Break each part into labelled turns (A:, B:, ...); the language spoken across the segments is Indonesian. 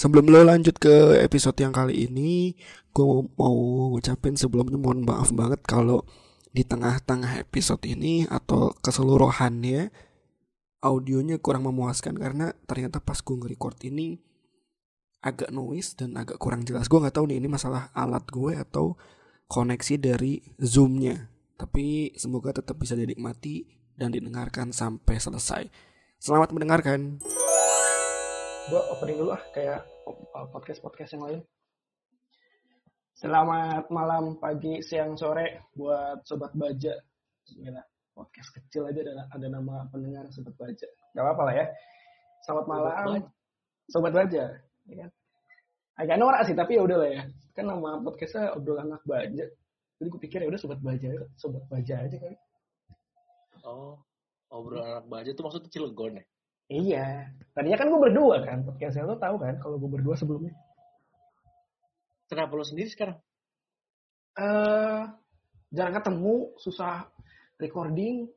A: Sebelum lo lanjut ke episode yang kali ini, gue mau ngucapin sebelumnya mohon maaf banget kalau di tengah-tengah episode ini atau keseluruhannya audionya kurang memuaskan karena ternyata pas gue nge-record ini agak noise dan agak kurang jelas. Gue nggak tahu nih ini masalah alat gue atau koneksi dari zoomnya. Tapi semoga tetap bisa dinikmati dan didengarkan sampai selesai. Selamat mendengarkan. Gue opening dulu ah kayak podcast-podcast yang lain. Selamat malam, pagi, siang, sore buat sobat baja. Gila, podcast kecil aja ada, ada nama pendengar sobat baja. Gak apa-apa lah ya. Selamat malam, sobat baja. Ya kan? Agak norak sih, tapi ya udah lah ya. Kan nama podcastnya obrolan anak baja. Jadi gue pikir ya udah sobat baja, sobat baja aja kali.
B: Oh, obrolan anak baja tuh maksudnya Cilegon ya?
A: Iya. Tadinya kan gue berdua kan. Podcastnya lo tahu kan kalau gue berdua sebelumnya.
B: Kenapa lo sendiri sekarang?
A: Eh, uh, jarang ketemu, susah recording,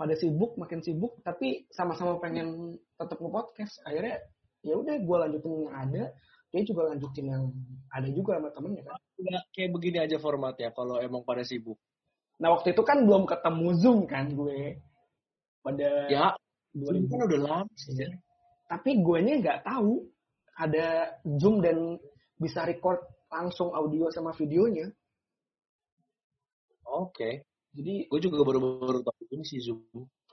A: pada sibuk, makin sibuk, tapi sama-sama pengen tetap nge-podcast. Akhirnya ya udah gue lanjutin yang ada, dia juga lanjutin yang ada juga sama temennya kan.
B: Nggak kayak begini aja formatnya kalau emang pada sibuk.
A: Nah waktu itu kan belum ketemu Zoom kan gue. Pada
B: ya, Zoom kan udah lama sih. Ya.
A: Tapi gue nya nggak tahu ada Zoom dan bisa record langsung audio sama videonya.
B: Oke. Okay. Jadi gue juga baru-baru tahu ini sih Zoom.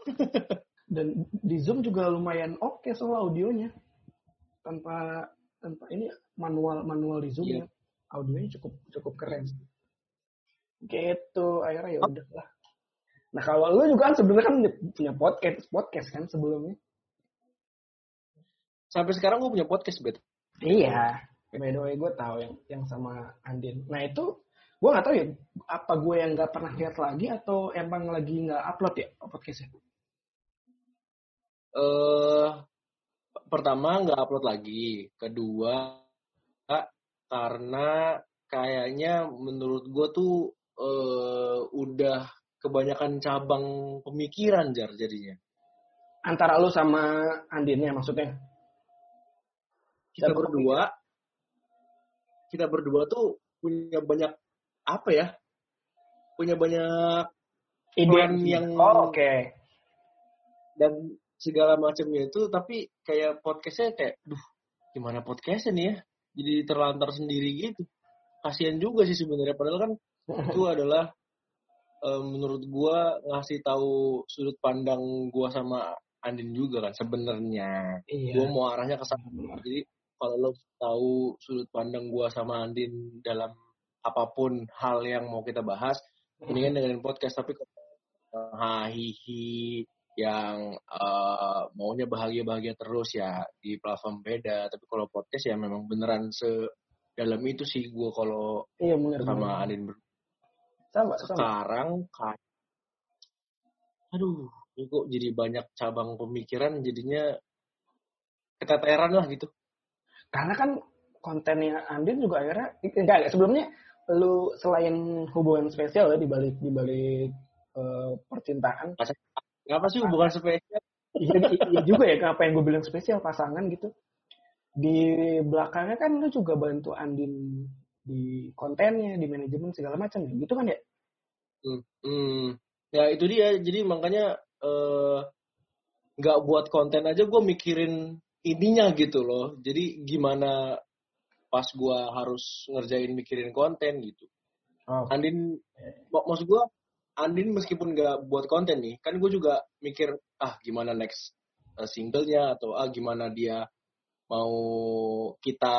A: dan di Zoom juga lumayan oke okay soal audionya. Tanpa tanpa ini manual manual di Zoom yeah. ya. Audionya cukup cukup keren. Gitu, akhirnya ya udah lah. Nah kalau lu juga kan sebenarnya kan punya podcast podcast kan sebelumnya.
B: Sampai sekarang gue punya podcast bet.
A: Iya. By the way gue tahu yang yang sama Andin. Nah itu gue nggak tahu ya apa gue yang nggak pernah lihat lagi atau emang lagi nggak upload ya podcastnya
B: eh uh, pertama nggak upload lagi kedua karena kayaknya menurut gue tuh uh, udah kebanyakan cabang pemikiran jar jadinya?
A: Antara lu sama Andinnya maksudnya?
B: Kita berdua kita berdua tuh punya banyak apa ya? Punya banyak
A: ide. yang oh, oke. Okay.
B: dan segala macamnya itu tapi kayak podcastnya kayak duh gimana podcastnya nih ya? Jadi terlantar sendiri gitu. Kasihan juga sih sebenarnya padahal kan itu adalah um, menurut gua ngasih tahu sudut pandang gua sama Andin juga kan sebenarnya. Iya. gua mau arahnya ke sana. Jadi kalau lo tahu sudut pandang gua sama Andin dalam apa pun hal yang mau kita bahas mendingan dengerin podcast. Tapi hahihi yang uh, maunya bahagia-bahagia terus ya di platform beda. Tapi kalau podcast ya memang beneran se dalam itu sih gue kalau
A: iya, bener,
B: sama Adin ber sama, sekarang kayak aduh ini kok jadi banyak cabang pemikiran jadinya keteteran lah gitu.
A: Karena kan kontennya Andin juga akhirnya enggak sebelumnya lu selain hubungan spesial ya di balik di balik uh, percintaan
B: kenapa sih hubungan spesial?
A: Iya, iya juga ya kenapa yang gue bilang spesial? Pasangan gitu. Di belakangnya kan lu juga bantu Andin di kontennya di manajemen segala macam gitu kan ya
B: hmm, hmm. ya itu dia jadi makanya nggak uh, buat konten aja gue mikirin ininya gitu loh jadi gimana pas gue harus ngerjain mikirin konten gitu. Oh. Andin, mak maksud gue, Andin meskipun gak buat konten nih, kan gue juga mikir, ah gimana next uh, singlenya atau ah gimana dia mau kita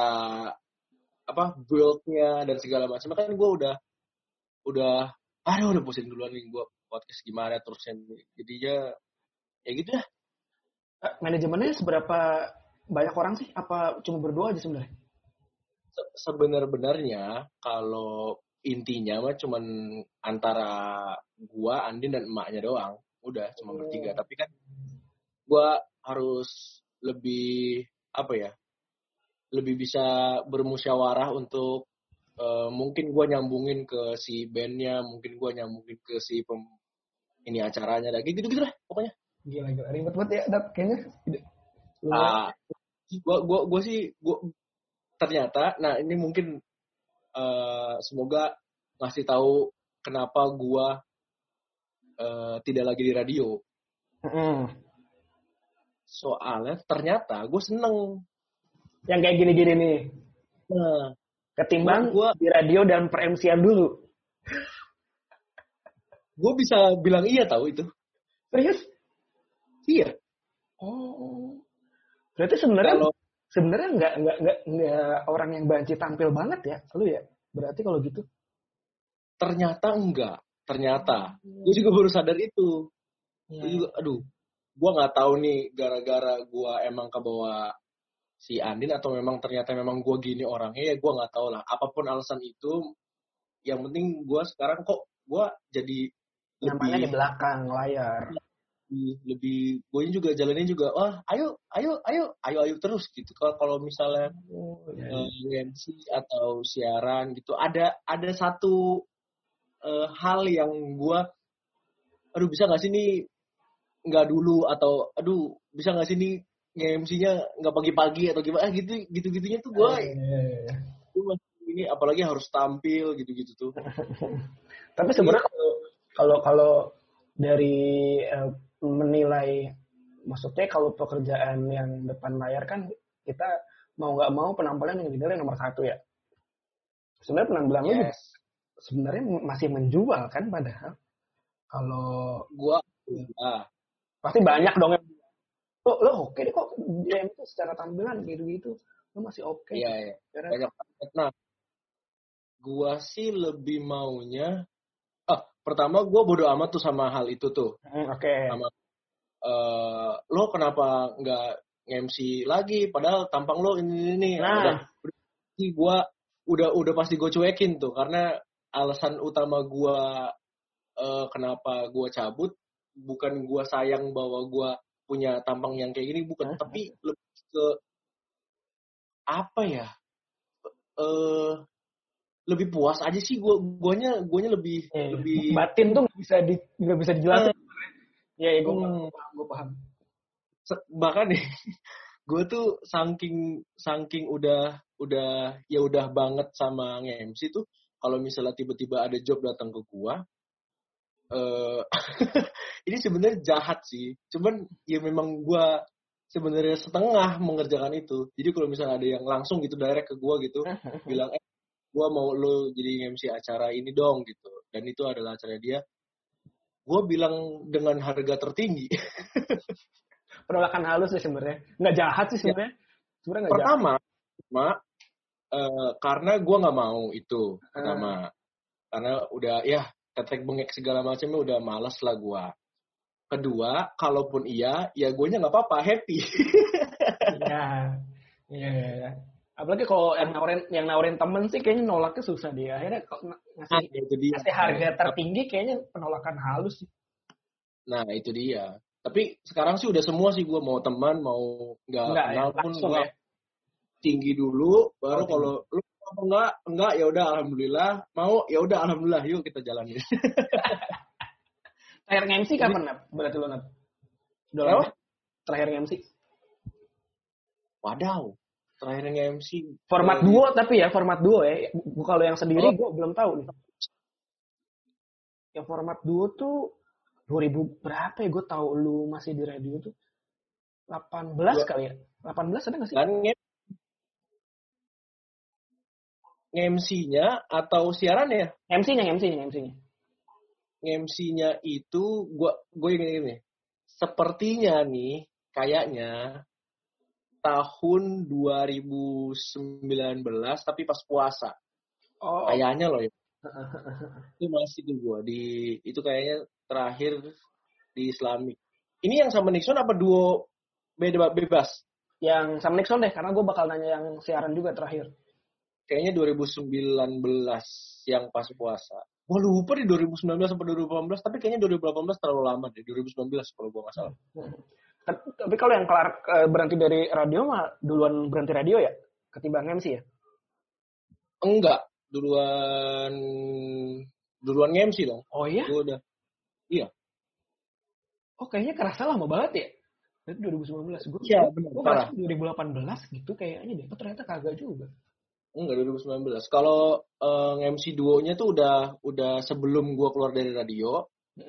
B: apa buildnya dan segala macam. Kan gue udah udah, aduh udah pusing duluan nih gue podcast gimana terusnya. Jadinya ya gitu ya.
A: Manajemennya seberapa banyak orang sih? Apa cuma berdua aja sebenarnya?
B: sebenar-benarnya kalau intinya mah cuman antara gua, Andin dan emaknya doang. Udah cuma oh. bertiga. Tapi kan gua harus lebih apa ya? Lebih bisa bermusyawarah untuk uh, mungkin gua nyambungin ke si bandnya, mungkin gua nyambungin ke si pem ini acaranya lagi gitu gitu lah pokoknya.
A: Gila gila ribet banget ya, dat kayaknya.
B: Ah, gua gua gua sih gua ternyata, nah ini mungkin uh, semoga ngasih tahu kenapa gua uh, tidak lagi di radio.
A: Mm.
B: Soalnya ternyata gue seneng.
A: Yang kayak gini-gini nih.
B: Nah,
A: Ketimbang
B: gua
A: di radio dan per dulu.
B: gue bisa bilang iya tahu itu.
A: Serius?
B: Iya.
A: Oh. Berarti sebenarnya
B: Kalau
A: sebenarnya nggak nggak nggak orang yang banci tampil banget ya, lu ya? Berarti kalau gitu.
B: ternyata enggak, ternyata. Gue juga baru sadar itu.
A: Iya.
B: Gue juga, aduh, gue nggak tahu nih gara-gara gue emang kebawa si Andin atau memang ternyata memang gue gini orangnya ya gue nggak tahu lah. Apa pun alasan itu, yang penting gue sekarang kok gue jadi
A: Nyamannya di
B: lebih
A: belakang layar.
B: lebih, lebih gue juga jalannya juga wah ayo ayo ayo ayo ayo terus gitu kalau kalau misalnya
A: Oh,
B: eh, MC atau siaran gitu ada ada satu eh, hal yang gua aduh bisa nggak sih ini nggak dulu atau aduh bisa nggak sih ini MC-nya nggak pagi-pagi atau gimana Ah, gitu gitu gitunya tuh gua,
A: Iya, iya, iya.
B: masih ini apalagi harus tampil gitu gitu tuh
A: Tapi sebenarnya kalau kalau kalau dari eh, menilai maksudnya kalau pekerjaan yang depan layar kan kita mau nggak mau penampilan yang dinilai nomor satu ya. Sebenarnya penampilan lu juga
B: yes
A: sebenarnya masih menjual kan padahal kalau
B: gua ah,
A: pasti banyak dong yang lo lo oke deh kok dia itu secara tampilan gitu gitu. Lo masih oke
B: iya iya.
A: Ya kan?
B: banyak banget. Nah gua sih lebih maunya ah pertama gua bodo amat tuh sama hal itu tuh.
A: Hmm, oke.
B: Sama eh lo kenapa nggak MC lagi? Padahal tampang lo ini ini
A: Nah.
B: udah gua udah udah pasti gue cuekin tuh. Karena alasan utama gua eh, kenapa gua cabut bukan gua sayang bahwa gua punya tampang yang kayak gini bukan
A: Hah?
B: tapi lebih ke apa ya? Eh lebih puas aja sih gua guanya guanya lebih
A: Eh,
B: lebih
A: batin tuh nggak bisa di nggak bisa dijelasin. Ya ya gue
B: Hmm.
A: paham gue paham
B: se- bahkan nih gue tuh saking saking udah udah ya udah banget sama nge-MC tuh kalau misalnya tiba-tiba ada job datang ke gua eh ini sebenarnya jahat sih. Cuman ya memang gua sebenarnya setengah mengerjakan itu. Jadi kalau misalnya ada yang langsung gitu direct ke gua gitu bilang eh gua mau lo jadi MC acara ini dong gitu. Dan itu adalah acara dia. Gua bilang dengan harga tertinggi.
A: Penolakan halus sih sebenarnya. Nggak jahat sih sebenarnya. Sebenarnya nggak jahat.
B: Pertama mak eh, karena gue nggak mau itu. Pertama. Karena udah ya ketek bengek segala macamnya udah males lah gue kedua kalaupun iya ya gue nggak apa-apa happy
A: Iya. Iya, iya, iya. Apalagi kalau yang nawarin yang nawarin temen sih kayaknya nolaknya susah dia. Akhirnya kok ng-
B: nah
A: ngasih
B: itu dia
A: ngasih harga tertinggi kayaknya penolakan halus sih.
B: nah itu dia tapi sekarang sih udah semua sih gue mau teman mau nggak
A: ya,
B: kenal pun
A: langsung
B: gue
A: ya.
B: tinggi dulu baru
A: Oh,
B: kalau lu apa enggak enggak ya udah alhamdulillah mau ya udah alhamdulillah yuk kita jalanin
A: Terakhir MC kapan Nap? Berarti lo Nap? Udah lama? Terakhir MC.
B: wadaw terakhir nge-MC
A: Format
B: eh,
A: duo tapi ya, format duo ya. Bu- Kalau yang sendiri
B: Oh.
A: gue belum tahu nih. Yang format duo tuh 2000 berapa ya? Gue tahu lu masih di radio tuh 18
B: Dua-
A: kali ya. 18 ada nggak sih?
B: dan MC-nya atau siaran ya?
A: MC-nya, MC-nya, MC-nya.
B: MC-nya itu gua gue ingin ini. Sepertinya nih kayaknya tahun 2019 tapi pas puasa.
A: Oh,
B: kayaknya loh ya. Itu masih tuh gua di itu kayaknya terakhir di Islamic. Ini yang sama Nixon apa duo beda bebas?
A: Yang sama Nixon deh, karena gue bakal nanya yang siaran juga terakhir.
B: Kayaknya 2019 yang pas puasa. Gue lupa di 2019 sampai 2018, tapi kayaknya 2018 terlalu lama deh. 2019 kalau gue nggak salah.
A: Tapi, tapi kalau yang kelar eh, berhenti dari radio mah duluan berhenti radio ya, ketimbang MC ya.
B: Enggak, duluan duluan MC dong.
A: Oh iya?
B: Gue udah.
A: Oh kayaknya kerasa lama banget ya. Berarti 2019 gue.
B: Iya, benar,
A: Gue
B: parah.
A: merasa 2018 gitu kayaknya deh. Oh, ternyata kagak juga.
B: Enggak 2019. Kalau uh, MC duonya tuh udah udah sebelum gua keluar dari radio.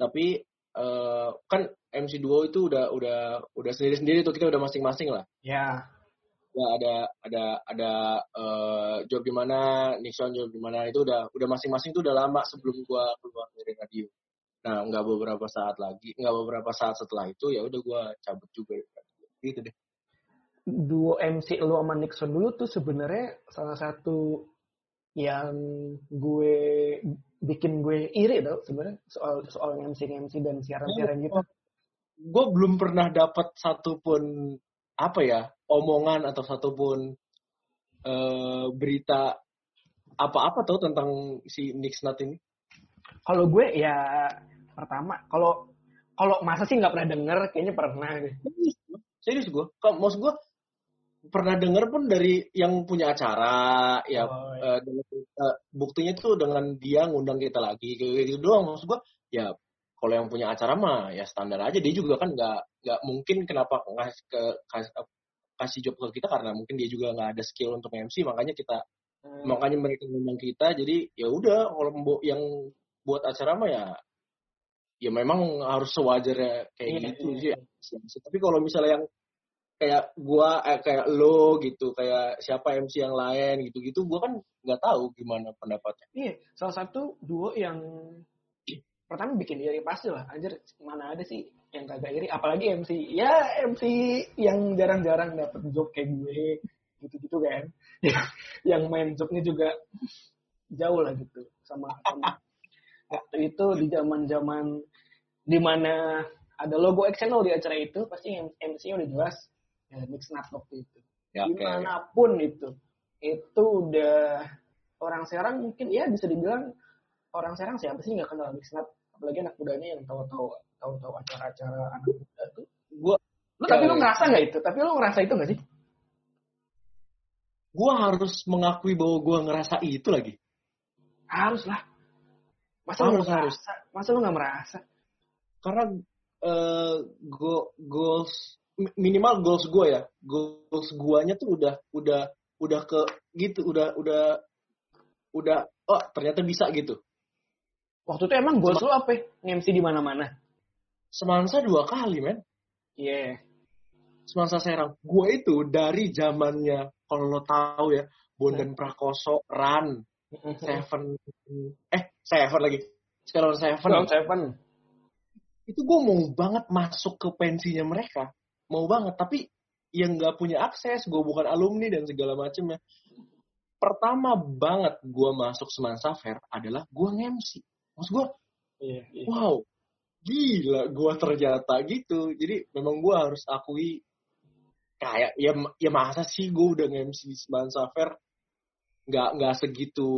B: Tapi uh, kan MC duo itu udah udah udah sendiri-sendiri tuh kita udah masing-masing lah.
A: Ya.
B: Ya ada ada ada uh, job di mana, Nixon job di mana itu udah udah masing-masing tuh udah lama sebelum gua keluar dari radio. Nah, nggak beberapa saat lagi, nggak beberapa saat setelah itu ya udah gua cabut juga gitu deh.
A: Duo MC lu sama Nixon dulu tuh sebenarnya salah satu yang gue bikin gue iri tau sebenarnya soal soal MC MC dan siaran-siaran gitu.
B: Gue belum pernah dapat satupun apa ya omongan atau satupun uh, berita apa-apa tuh tentang si Nick Nut ini.
A: Kalau gue ya pertama kalau kalau masa sih nggak pernah denger kayaknya pernah deh.
B: Serius gue, kalau maksud gue pernah denger pun dari yang punya acara ya oh, iya. uh, uh, buktinya tuh dengan dia ngundang kita lagi kayak gitu doang maksud gua ya kalau yang punya acara mah ya standar aja dia juga kan nggak nggak mungkin kenapa ngasih ke kasih, kasih job ke kita karena mungkin dia juga nggak ada skill untuk MC makanya kita hmm. makanya mereka ngundang kita jadi ya udah kalau yang buat acara mah ya ya memang harus sewajarnya kayak iya, gitu iya. sih iya. tapi kalau misalnya yang kayak gua eh, kayak lo gitu kayak siapa MC yang lain gitu gitu gua kan nggak tahu gimana pendapatnya.
A: Iya salah satu duo yang pertama bikin iri pasti lah. Anjir mana ada sih yang kagak iri? Apalagi MC ya MC yang jarang-jarang dapet job kayak gue gitu-gitu kan. Yang main jobnya juga jauh lah gitu sama, sama waktu itu di zaman-zaman di mana ada logo Excel di acara itu pasti MC-nya udah jelas ya, mix nut waktu itu. Ya, Di mana pun okay. itu, itu udah orang Serang mungkin ya bisa dibilang orang Serang siapa sih nggak kenal mix nut, apalagi anak mudanya yang tahu-tahu tahu-tahu acara-acara anak muda tuh. Gua, lu tapi lu ngerasa nggak itu? Tapi lu ngerasa itu nggak sih?
B: Gua harus mengakui bahwa gua ngerasa itu lagi.
A: Harus lah. Masa harus, lu harus. Masa lu nggak merasa?
B: Karena uh, go, goals minimal goals gue ya. Goals guanya tuh udah udah udah ke gitu udah udah udah oh ternyata bisa gitu.
A: Waktu itu emang goals lo apa? Ngemsi di mana mana
B: semansa dua kali men.
A: Iya. Yeah.
B: semansa serang. Gue itu dari zamannya kalau lo tahu ya Bondan Prakoso Run. Seven eh Seven lagi. Sekarang Seven.
A: Seven.
B: Itu gue mau banget masuk ke pensinya mereka mau banget tapi yang nggak punya akses gue bukan alumni dan segala macamnya pertama banget gue masuk Semansa Fair adalah gue ngemsi maksud gue iya, iya. wow gila gue ternyata gitu. Jadi memang gue harus akui kayak ya ya masa sih gue udah ngemsi Semansa Fair nggak nggak segitu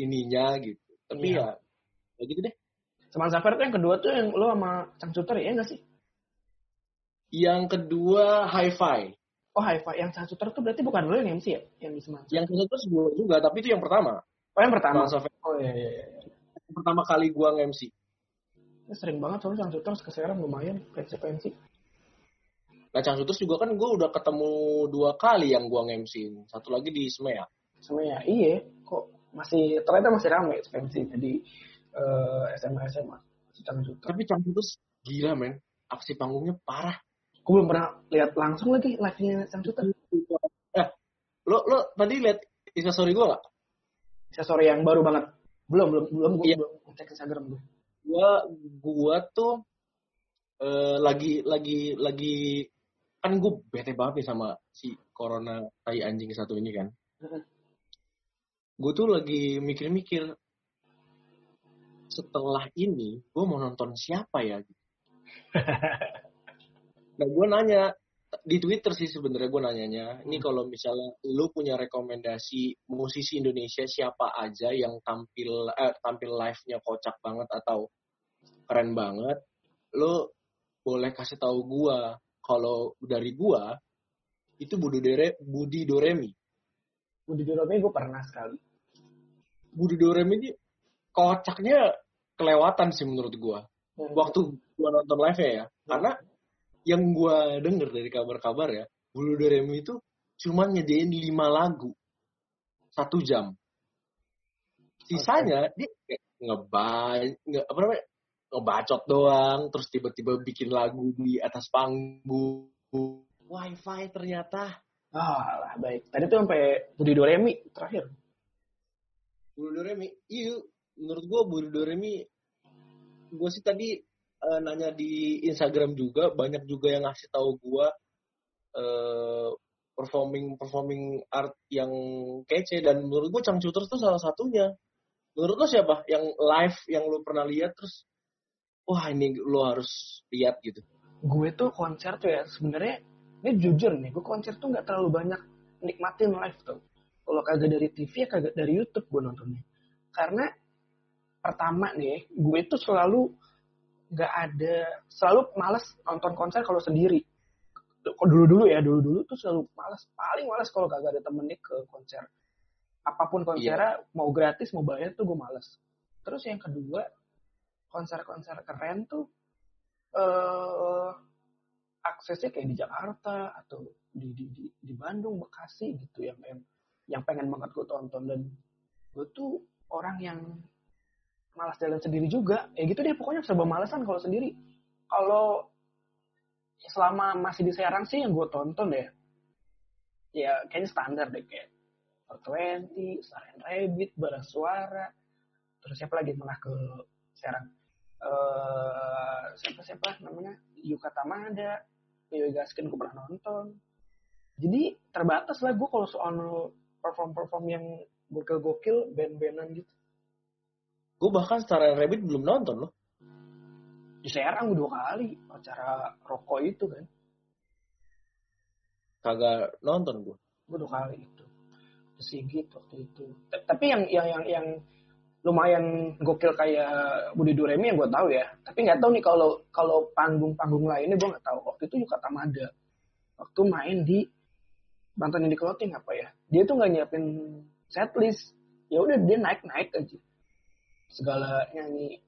B: ininya gitu. Tapi iya. ya ya gitu deh.
A: Semansa Fair tuh yang kedua tuh yang lo sama Cang Suter ya nggak sih
B: yang kedua hi-fi.
A: Oh hi-fi. Yang satu terus tuh berarti bukan lo yang MC ya? Yang di Semansa.
B: Yang satu terus gue juga, tapi itu yang pertama.
A: Oh yang pertama?
B: Oh iya, iya iya Yang pertama kali gue nge-MC.
A: Ya, sering banget soalnya Chang terus ke Serang lumayan pensi-pensi.
B: Nah Chang terus juga kan gue udah ketemu dua kali yang gue nge-MC. Satu lagi di Semea.
A: Semea, iya. Kok masih, ternyata masih ramai pensi. Jadi uh, SMA SMA.
B: Tapi Chang terus gila men. Aksi panggungnya parah
A: Gue belum pernah lihat langsung lagi live-nya Sam Suter.
B: Eh, lo lo tadi lihat instastory gue gak?
A: Instastory yang baru banget. Belum belum belum gue iya. belum cek Instagram gue.
B: Gue gue tuh uh, lagi lagi lagi kan gue bete banget nih sama si corona tai anjing satu ini kan. Gue tuh lagi mikir-mikir setelah ini gue mau nonton siapa ya? Nah gue nanya di Twitter sih sebenarnya gue nanyanya. Ini hmm. kalau misalnya lu punya rekomendasi musisi Indonesia siapa aja yang tampil eh, tampil live-nya kocak banget atau keren banget, lu boleh kasih tahu gue kalau dari gue itu Budi Dore Budi Doremi.
A: Budi Doremi gue pernah sekali.
B: Budi Doremi ini kocaknya kelewatan sih menurut gue. Hmm. Waktu gue nonton live ya, hmm. karena yang gue denger dari kabar-kabar ya, Bulu Doremi itu cuma nyediain lima lagu. satu jam. Sisanya dia kayak ngebay, nge, apa namanya, ngebacot doang, terus tiba-tiba bikin lagu di atas panggung. Wifi ternyata.
A: Ah, lah baik. Tadi tuh sampai Budi Doremi terakhir.
B: Budi Doremi, iya. Menurut gue Budi Doremi, gue sih tadi uh, nanya di Instagram juga, banyak juga yang ngasih tahu gue uh, performing performing art yang kece dan menurut gue Changcuters tuh salah satunya. Menurut lo siapa yang live yang lo pernah lihat terus wah ini lo harus lihat gitu.
A: Gue tuh konser tuh ya sebenarnya ini jujur nih, gue konser tuh nggak terlalu banyak nikmatin live tuh. Kalau kagak dari TV ya kagak dari YouTube gue nontonnya. Karena pertama nih, gue itu selalu nggak ada, selalu males nonton konser kalau sendiri. Kok dulu-dulu ya, dulu-dulu tuh selalu males, paling males kalau kagak ada temennya ke konser. Apa pun konsernya, iya. mau gratis, mau bayar tuh gue males. Terus yang kedua, konser-konser keren tuh, uh, aksesnya kayak di Jakarta atau di di di, di Bandung, Bekasi gitu yang yang yang pengen banget gue tonton dan gue tuh orang yang malas jalan sendiri juga ya gitu deh pokoknya serba malasan kalau sendiri kalau selama masih di Serang sih yang gue tonton deh ya kayaknya standar deh kayak 420, Saren Rabbit, Bara Suara, terus siapa lagi pernah ke Serang? Uh, siapa siapa namanya Yuka Tamada, Yoyo Gaskin gue pernah nonton. Jadi terbatas lah gue kalau soal perform-perform yang gokil-gokil, band-bandan gitu.
B: Gue bahkan secara Rabbit belum nonton loh.
A: Di Serang dua kali acara rokok itu kan.
B: Kagak nonton gue.
A: Gue dua kali itu. Sigit waktu itu. Tapi yang yang yang yang lumayan gokil kayak Budi Duremi yang gue tahu ya. Tapi nggak tahu nih kalau kalau panggung-panggung lainnya gue nggak tahu. Waktu itu juga Tamada. Waktu main di Banten di Clothing apa ya. Dia tuh nggak nyiapin setlist. Ya udah dia naik-naik aja. Segala nyanyi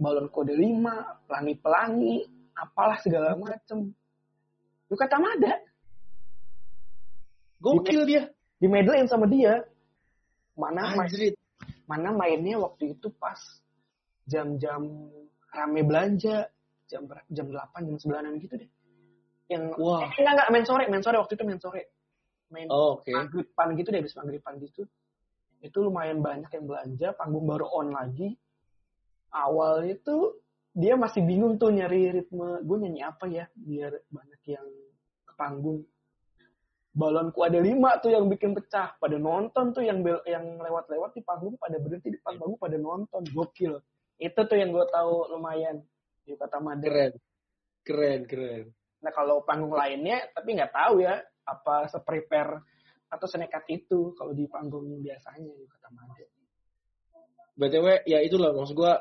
A: balon kode 5, pelangi-pelangi, apalah segala macem. Yuka Tamada.
B: Gokil dia.
A: Di medleyin sama dia. Mana Anjrit mana mainnya waktu itu pas jam-jam rame belanja jam jam 8 jam 9 gitu deh yang Wah. eh, enggak enggak main sore main sore waktu itu main sore main oh, okay. maghriban gitu deh habis maghriban gitu itu lumayan banyak yang belanja panggung baru on lagi. Awal itu dia masih bingung tuh nyari ritme. Gue nyanyi apa ya biar banyak yang ke panggung. Balonku ada lima tuh yang bikin pecah. Pada nonton tuh yang bel yang lewat-lewat di panggung pada berhenti di panggung pada nonton. Gokil. Itu tuh yang gue tahu lumayan di kota Mada
B: keren. Keren keren.
A: Nah kalau panggung lainnya tapi nggak tahu ya apa seprepare atau senekat itu kalau di panggung biasanya di kota Mada
B: btw ya itulah maksud gue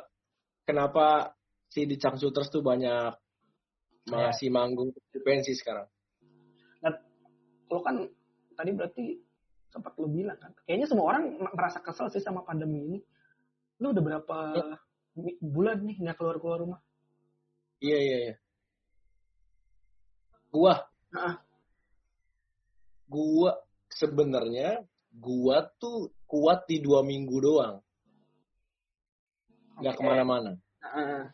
B: kenapa si di Shooters tuh banyak masih ya. manggung di pensi sekarang
A: lo kan tadi berarti sempat lo bilang kan kayaknya semua orang merasa kesel sih sama pandemi ini lo udah berapa ya. bulan nih nggak keluar keluar rumah
B: iya iya iya gua nah. gua sebenarnya gua tuh kuat di dua minggu doang nggak okay. ke mana-mana uh.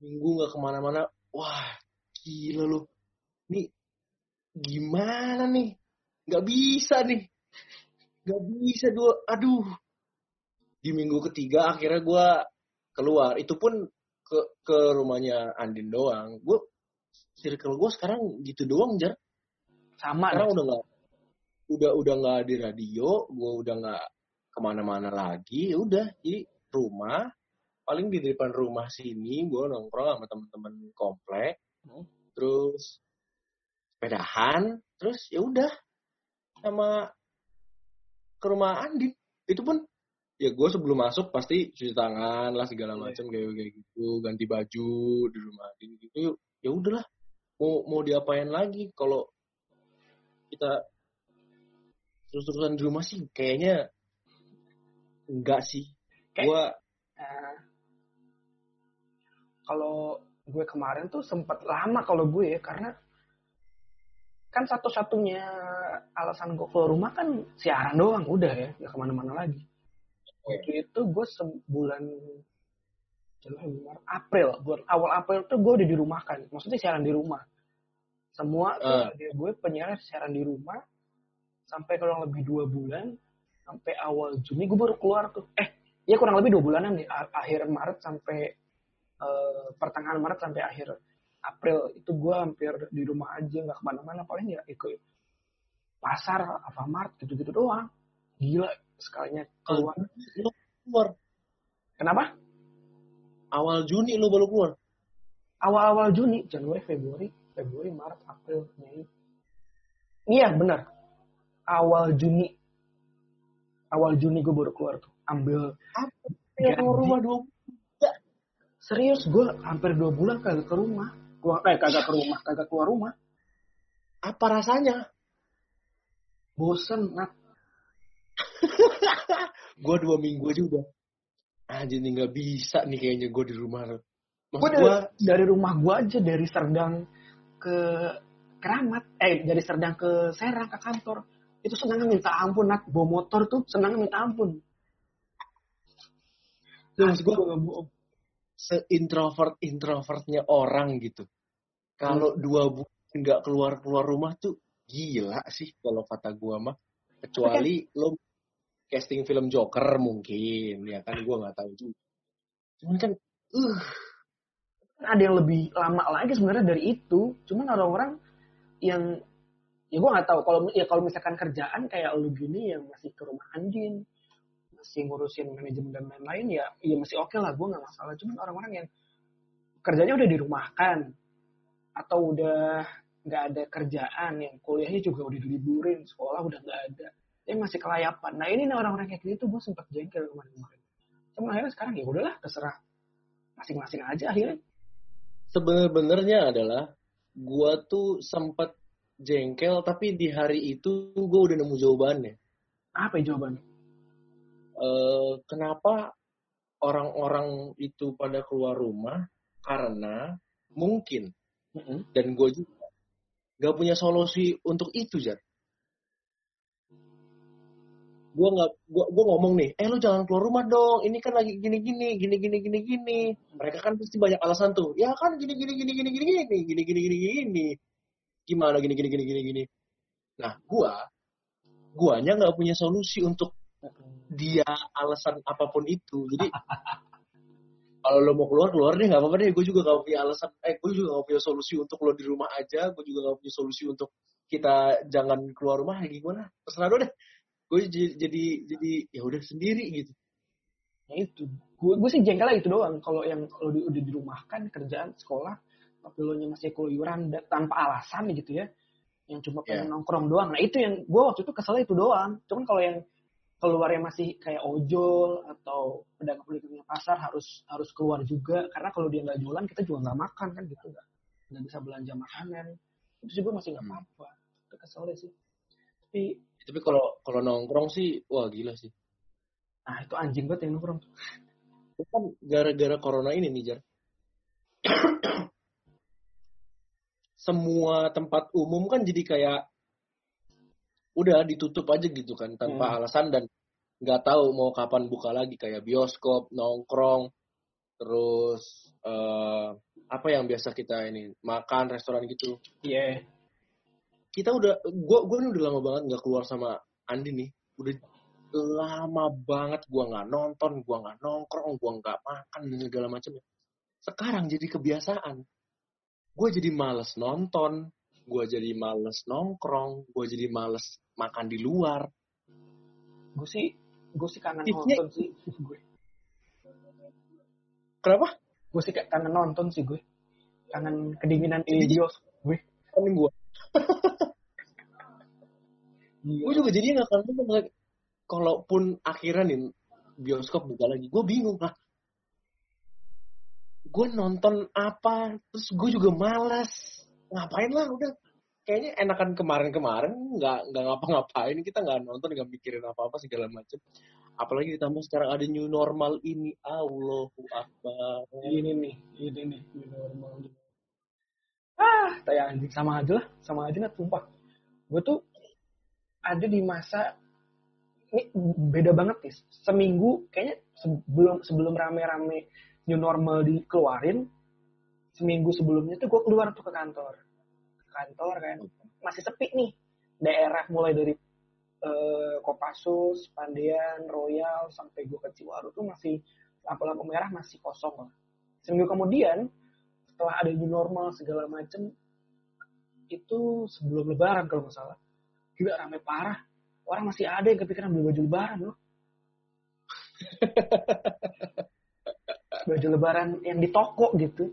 B: minggu nggak ke mana-mana wah gila lo nih gimana nih? Gak bisa nih. Gak bisa dua. Aduh. Di minggu ketiga akhirnya gue keluar. Itu pun ke ke rumahnya Andin doang. Gue circle gue sekarang gitu doang jar.
A: Sama.
B: Sekarang udah nggak udah udah nggak di radio. Gue udah nggak ke mana-mana lagi. Ya udah di rumah. Paling di depan rumah sini gue nongkrong sama temen-temen komplek. Hmm. Terus sepedahan terus ya udah sama ke rumah Andin itu pun ya gue sebelum masuk pasti cuci tangan lah segala iya. macam kayak kayak gitu ganti baju di rumah Andin gitu ya udahlah mau mau diapain lagi kalau kita terus-terusan di rumah sih kayaknya enggak sih. Gue uh,
A: kalau gue kemarin tuh sempat lama kalau gue ya karena kan satu-satunya alasan gue keluar rumah kan siaran doang udah ya nggak ke mana-mana lagi. Waktu itu gue sebulan Maret April bulan awal April tuh gue udah dirumahkan maksudnya siaran di rumah. Semua uh. gue penyiaran siaran di rumah sampai kurang lebih dua bulan sampai awal Juni gue baru keluar tuh. Eh ya kurang lebih dua bulanan deh A- akhir Maret sampai eh, pertengahan Maret sampai akhir April. Itu gue hampir di rumah aja nggak ke mana-mana. Paling ya ikut pasar Alfamart gitu-gitu doang. Gila sekalinya keluar.
B: Lu keluar?
A: Kenapa?
B: Awal Juni lu baru keluar.
A: awal-awal Juni Januari Februari Februari Maret April Mei. Iya benar awal Juni. Awal Juni gue baru keluar tuh. Ambil
B: Ya,
A: Gaji.
B: keluar rumah dua
A: serius gue hampir dua bulan kagak ke rumah. Gua eh kagak ke rumah kagak keluar rumah.
B: Apa rasanya?
A: bosen nat.
B: Gua dua minggu aja udah. Anjir nih nggak bisa nih kayaknya gue di rumah.
A: gue dari,
B: gua
A: dari rumah gue aja dari Serdang ke Keramat. Eh dari Serdang ke Serang ke kantor itu senangnya minta ampun nat bawa motor tuh senangnya minta ampun
B: Ya, maksud
A: bohong.
B: seintrovert introvertnya orang gitu. Kalau dua bulan nggak keluar keluar rumah tuh gila sih kalau kata gua mah. Kecuali lo casting film Joker mungkin ya kan gua nggak tahu juga. Cuman kan uh
A: ada yang lebih lama lagi sebenarnya dari itu cuman orang-orang yang ya gue nggak tahu. Kalau ya kalau misalkan kerjaan kayak lu gini yang masih ke rumah Andin masih ngurusin manajemen dan lain-lain ya ya masih oke lah gue nggak masalah. Cuman orang-orang yang kerjanya udah dirumahkan atau udah nggak ada kerjaan yang kuliahnya juga udah diliburin sekolah udah nggak ada dia masih kelayapan. Nah ini orang-orang kayak gitu gue sempat jengkel kemarin-kemarin. Cuman akhirnya sekarang ya udahlah terserah masing-masing aja akhirnya.
B: Sebenarnya adalah gua tuh sempat jengkel tapi di hari itu gua udah nemu jawabannya.
A: apa ya jawabannya
B: eh, kenapa orang-orang itu pada keluar rumah karena mungkin dan gue juga gak punya solusi untuk itu Jar. Gue nggak, gua, gua ngomong nih, eh lu jangan keluar rumah dong, ini kan lagi gini gini, gini gini gini gini. Mereka kan pasti banyak alasan tuh, ya kan gini gini gini gini gini gini gini gini gini gini. Gimana gini gini gini gini gini. Nah, gua, guanya nggak punya solusi untuk dia alasan apa pun itu. Jadi kalau lo mau keluar keluar deh nggak apa-apa deh. Gue juga gak punya alasan. Eh gue juga gak punya solusi untuk lo di rumah aja. Gue juga gak punya solusi untuk kita jangan keluar rumah. Ya gimana? Terserah lo deh. Gue jadi jadi jadi ya udah sendiri gitu.
A: Ya itu. Gue gue sih jengkelnya itu doang. Kalau yang lo di, udah dirumahkan kerjaan sekolah, tapi lo nya masih keluyuran tanpa alasan gitu ya, yang cuma pengen nongkrong doang. Nah itu yang gue waktu itu kesel itu doang. Cuman kalau yang keluarnya masih kayak ojol atau pedagang-pedagangnya pasar harus harus keluar juga karena kalau dia nggak jualan kita juga nggak makan kan gitu nggak nggak bisa belanja makanan itu sih gue masih nggak
B: Hmm.
A: apa-apa itu keselnya sih tapi
B: Tapi kalau kalau nongkrong sih wah gila sih.
A: nah itu anjing banget yang nongkrong
B: Itu kan gara-gara corona ini nih Jar. Semua tempat umum kan jadi kayak udah ditutup aja gitu kan tanpa
A: Hmm.
B: alasan dan nggak tahu mau kapan buka lagi kayak bioskop, nongkrong, terus eh, apa yang biasa kita ini makan restoran gitu.
A: iya
B: Kita udah, gua gua nih udah lama banget nggak keluar sama Andi nih, udah lama banget gua nggak nonton, gua nggak nongkrong, gua nggak makan dan segala macamnya. Sekarang jadi kebiasaan. Gue jadi males nonton, gue jadi males nongkrong, gue jadi males makan di luar.
A: gue sih gue sih kangen nonton sih gue
B: Kenapa?
A: gue sih kangen nonton sih gue kangen kedinginan di gue
B: Kan gue.
A: Iya.
B: Gue juga jadi nggak kangen. Kalaupun akhirnya nih bioskop buka lagi, gue bingung lah. Gue nonton apa, terus gue juga malas. Ngapain lah udah. Kayaknya enakan kemarin-kemarin nggak nggak ngapa-ngapain kita nggak nonton nggak mikirin apa-apa segala macem. Apalagi ditambah sekarang ada new normal ini, Allahu Akbar.
A: ini nih ini nih ini normal ah kayak anjing sama aja lah sama aja lah sumpah gue tuh ada di masa ini beda banget nih seminggu kayaknya sebelum sebelum rame-rame new normal dikeluarin seminggu sebelumnya tuh gue keluar tuh ke kantor. Ke kantor kan. Masih sepi nih. Daerah mulai dari eh, Kopassus, Pandean, Royal sampai gue ke Ciwaru tuh masih lampu-lampu merah masih kosong lah. Seminggu kemudian setelah ada new normal segala macem itu sebelum lebaran kalau nggak salah gila rame parah. Orang masih ada yang kepikiran beli baju lebaran loh baju lebaran yang di toko gitu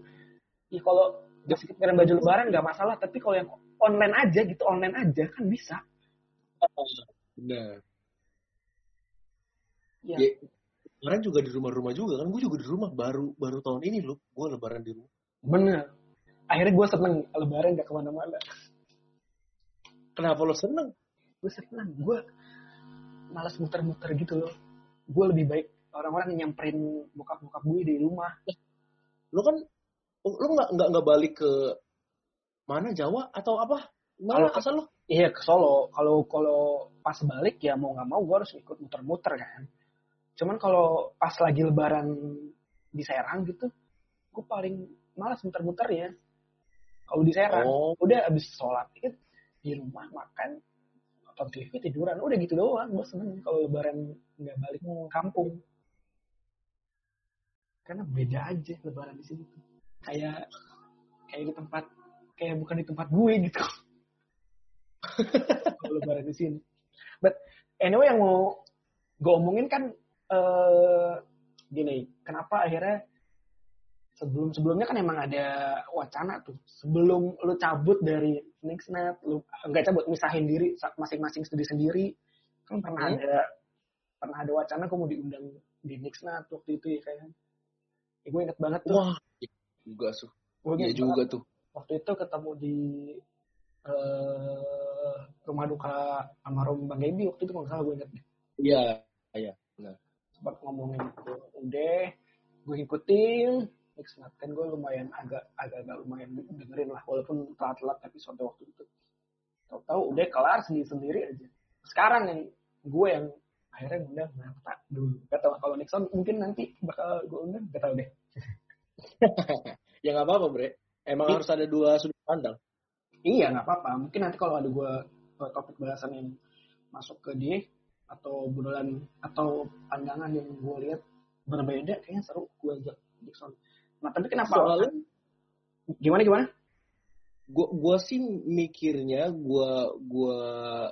A: ya kalau masih kepikiran baju lebaran nggak masalah tapi kalau yang online aja gitu online aja kan bisa
B: Benar.
A: ya,
B: Ya, kemarin juga di rumah-rumah juga kan. Gue juga di rumah baru baru tahun ini loh. Gue lebaran di rumah.
A: bener akhirnya gue seneng lebaran gak ke mana-mana
B: Kenapa lo seneng?
A: gue seneng gue malas muter-muter gitu loh gue lebih baik orang-orang yang nyamperin bokap-bokap gue di rumah
B: Lo kan lo nggak nggak nggak balik ke mana Jawa atau apa? Mana
A: Kalau-
B: asal lo?
A: Iya ke Solo. Kalau kalau pas balik ya mau nggak mau gue harus ikut muter-muter kan. Cuman kalau pas lagi Lebaran di Serang gitu, gue paling malas muter-muter ya. Kalau di Serang,
B: Oh,
A: udah abis sholat itu di rumah makan, nonton TV tiduran, udah gitu doang. Gue seneng kalau Lebaran nggak balik kampung. Karena beda aja Lebaran di sini. tuh. Kayak kayak di tempat kayak bukan di tempat gue gitu lebaran di sini. But anyway yang mau gue omongin kan eh gini, kenapa akhirnya sebelum sebelumnya kan emang ada wacana tuh sebelum lu cabut dari Nixnet, lu nggak cabut misahin diri masing-masing sendiri sendiri kan pernah
B: Hmm.
A: ada pernah ada wacana mau diundang di Nixnet waktu itu ya kayak ya, gue inget banget tuh.
B: Wah, iya juga tuh.
A: Gue
B: Iya
A: inget
B: juga tuh.
A: waktu itu ketemu di eh, rumah duka almarhum Bang Gaby waktu itu kalau nggak salah gue inget deh.
B: Iya,
A: sempat ngomongin itu. Udah gue ikutin. Nixnat kan gue lumayan agak agak agak lumayan dengerin lah walaupun telat-telat episode waktu itu. Tahu-tahu udah kelar sendiri sendiri aja. Sekarang yang gue yang akhirnya ngundang Nata dulu gak tau kalau Nixon mungkin nanti bakal gue undang gak tau deh
B: ya nggak apa-apa bre. Emang
A: Iya.
B: harus ada dua sudut pandang.
A: Iya nggak apa-apa. Mungkin nanti kalau ada gue topik bahasan yang masuk ke dia atau budolan atau pandangan yang gue lihat berbeda, kayaknya seru gue ajak Jackson. Nah tapi kenapa?
B: Soalnya
A: Gimana gimana?
B: gua gua sih mikirnya gua gua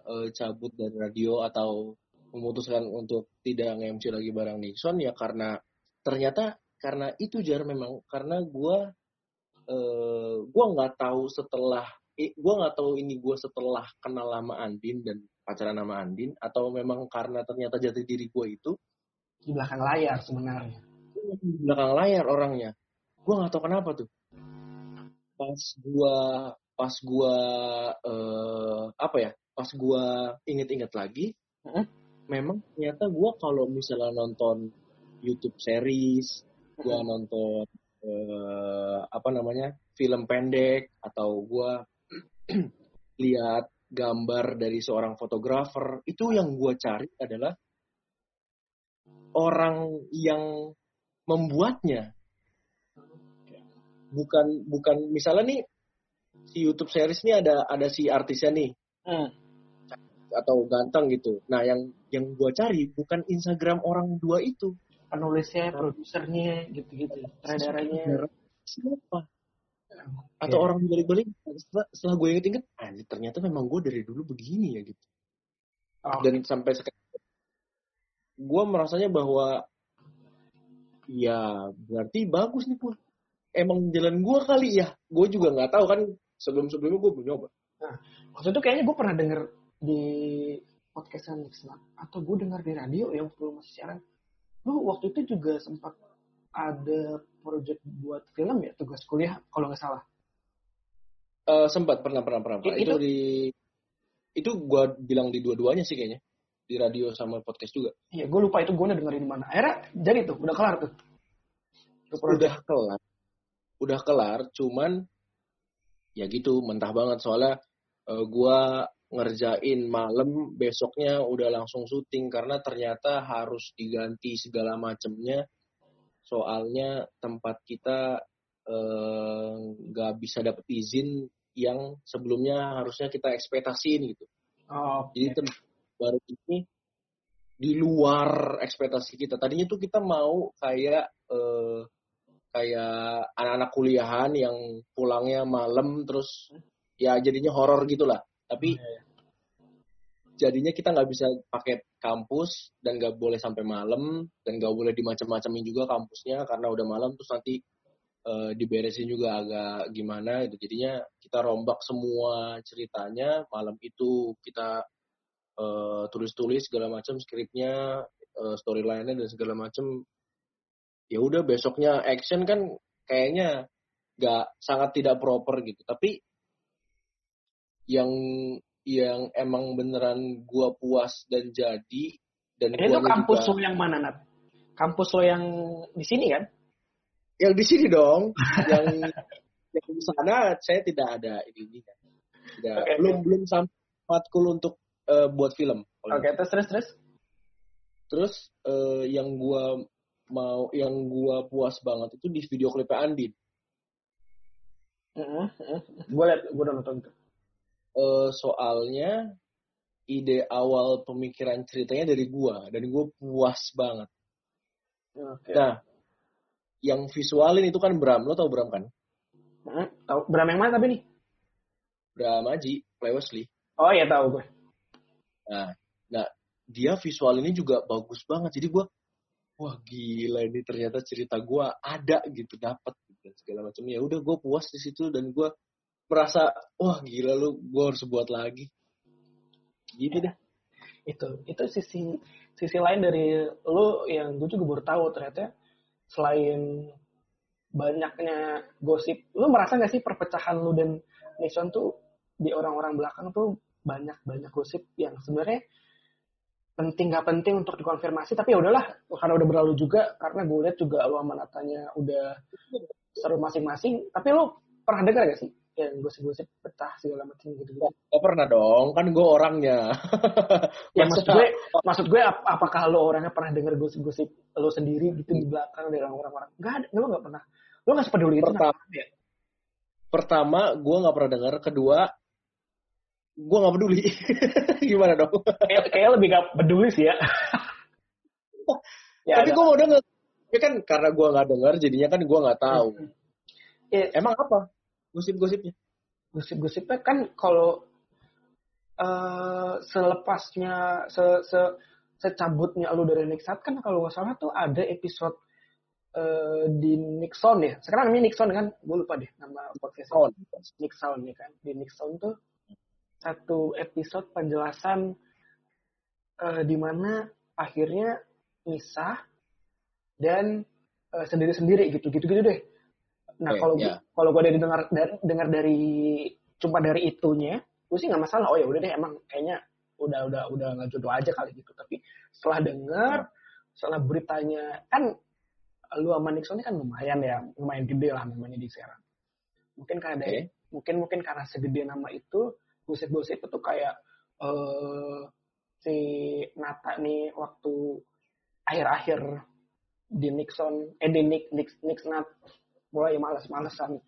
B: eh, cabut dari radio atau memutuskan untuk tidak nge-MC lagi bareng Nixon ya karena ternyata karena itu jar memang karena gua eh gua nggak tahu setelah eh, gua nggak tahu ini gua setelah kenal lama Andin dan pacaran sama Andin atau memang karena ternyata jati diri gua itu
A: Di belakang layar sebenarnya.
B: di belakang layar orangnya. Gua nggak tahu kenapa tuh. Pas gua pas gua eh, apa ya? Pas gua inget-inget lagi,
A: Heeh.
B: Memang ternyata gua kalau misalnya nonton YouTube series, gua nonton eh, apa namanya? film pendek atau gua lihat gambar dari seorang fotografer, itu yang gua cari adalah orang yang membuatnya bukan bukan misalnya nih si YouTube series ini ada ada si artisnya nih
A: Hmm.
B: Atau ganteng gitu. Nah yang yang gua cari bukan Instagram orang dua itu.
A: Penulisnya, produsernya, gitu-gitu, sutradaranya.
B: Siapa? Atau orang balik-balik setelah, setelah gue inget-inget, anjir ternyata memang gue dari dulu begini ya gitu.
A: Oh,
B: Dan sampai sekarang gue merasanya bahwa ya berarti bagus nih pun. Emang jalan gue kali ya. Gue juga nggak tahu kan sebelum-sebelumnya gue belum nyoba.
A: waktu itu kayaknya gue pernah denger di podcastnya Nixnat atau gue denger di radio yang waktu masih siaran. Lu waktu itu juga sempat ada project buat film ya tugas kuliah kalau nggak salah.
B: Eh, sempat pernah pernah pernah, pernah. Itu
A: itu-
B: di itu gue bilang di dua-duanya sih kayaknya di radio sama podcast juga
A: Iya, gue lupa itu gue udah dengerin di mana. Akhirnya jadi tuh, udah kelar tuh.
B: Udah kelar udah kelar cuman ya gitu mentah banget soalnya eh, gua ngerjain malam besoknya udah langsung syuting karena ternyata harus diganti segala macamnya soalnya tempat kita eh, nggak uh, bisa dapet izin yang sebelumnya harusnya kita ekspektasiin gitu.
A: Oh,
B: okay. Jadi baru ini di luar ekspektasi kita. Tadinya tuh kita mau kayak uh, kayak anak-anak kuliahan yang pulangnya malam terus ya jadinya horor gitulah. Tapi jadinya kita nggak bisa pakai kampus dan nggak boleh sampai malam dan nggak boleh dimacam-macamin juga kampusnya karena udah malam terus nanti uh, diberesin juga agak gimana itu jadinya kita rombak semua ceritanya malam itu kita uh, tulis-tulis segala macam skripnya uh, storyline-nya dan segala macam. Ya udah besoknya action kan kayaknya nggak sangat tidak proper gitu. Tapi yang yang emang beneran gua puas dan jadi dan
A: itu kampus juga, lo yang mana Nat? Kampus lo yang di sini kan?
B: Yang di sini dong. yang yang di sana saya tidak ada ini kan. Tidak, okay, belum okay. belum sampai matkul untuk uh, buat film.
A: Oke, okay, terus terus terus.
B: Terus uh, yang gua mau yang gua puas banget itu di video klipnya Andin.
A: Mm -hmm. Gue liat, gue udah nonton tuh.
B: Uh, soalnya ide awal pemikiran ceritanya dari gua dan gua puas banget.
A: Okay.
B: Nah, yang visualin itu kan Bram, lo tau Bram kan?
A: Hmm, tahu Bram yang mana tapi nih?
B: Bram Aji, Play Wesley.
A: Oh iya tahu gue.
B: Nah, nah dia visual ini juga bagus banget. Jadi gue, wah gila ini ternyata cerita gue ada gitu, dapat gitu, segala macam. Ya udah gue puas di situ dan gue merasa, wah gila lu, gue harus buat lagi. Gitu dah.
A: Itu, itu sisi sisi lain dari lu yang gue juga baru tahu ternyata selain banyaknya gosip, lu merasa gak sih perpecahan lu dan Nixon tuh di orang-orang belakang tuh banyak-banyak gosip yang sebenarnya penting gak penting untuk dikonfirmasi tapi ya udahlah karena udah berlalu juga karena gue lihat juga lu sama Natanya udah seru masing-masing tapi lu pernah dengar gak sih yang gosip-gosip betah segala macam gitu. Gitu
B: oh, pernah dong kan gue orangnya.
A: Ya maksud gue maksud gue ap apakah lo orangnya pernah dengar gosip-gosip lo sendiri gitu di belakang dari orang-orang? Nggak ada lo nggak pernah. Lo nggak sepeduli
B: itu pertama, ya? pertama gue nggak pernah dengar kedua gue nggak peduli. Gimana dong?
A: Kayak, kayak lebih gak peduli sih ya,
B: ya tapi gue mau denger. Ya kan karena gue nggak dengar jadinya kan gue nggak tahu. Hmm. ya, emang apa gosip-gosipnya.
A: Gosip-gosipnya kan kalau uh, selepasnya se, se secabutnya lu dari Nixon kan kalau nggak salah tuh ada episode uh, di Nixon ya. Sekarang ini Nixon kan? Gue lupa deh nama podcastnya. Nixon. Ya kan? Di Nixon tuh satu episode penjelasan uh, di mana akhirnya misah dan uh, sendiri-sendiri gitu. Gitu-gitu deh. Nah kalau yeah. kalau gue dari dengar dari, dengar dari cuma dari itunya, gue sih nggak masalah. Oh ya udah deh emang kayaknya udah udah udah nggak jodoh aja kali gitu. Tapi setelah dengar, setelah beritanya kan lu sama Nixon ini kan lumayan ya, lumayan gede lah namanya di Serang. Mungkin karena okay. mungkin mungkin karena segede nama itu gosip-gosip itu kayak uh, si Nata nih waktu akhir-akhir di Nixon, eh di Nick, Nick, Nick Nat mulai males-malesan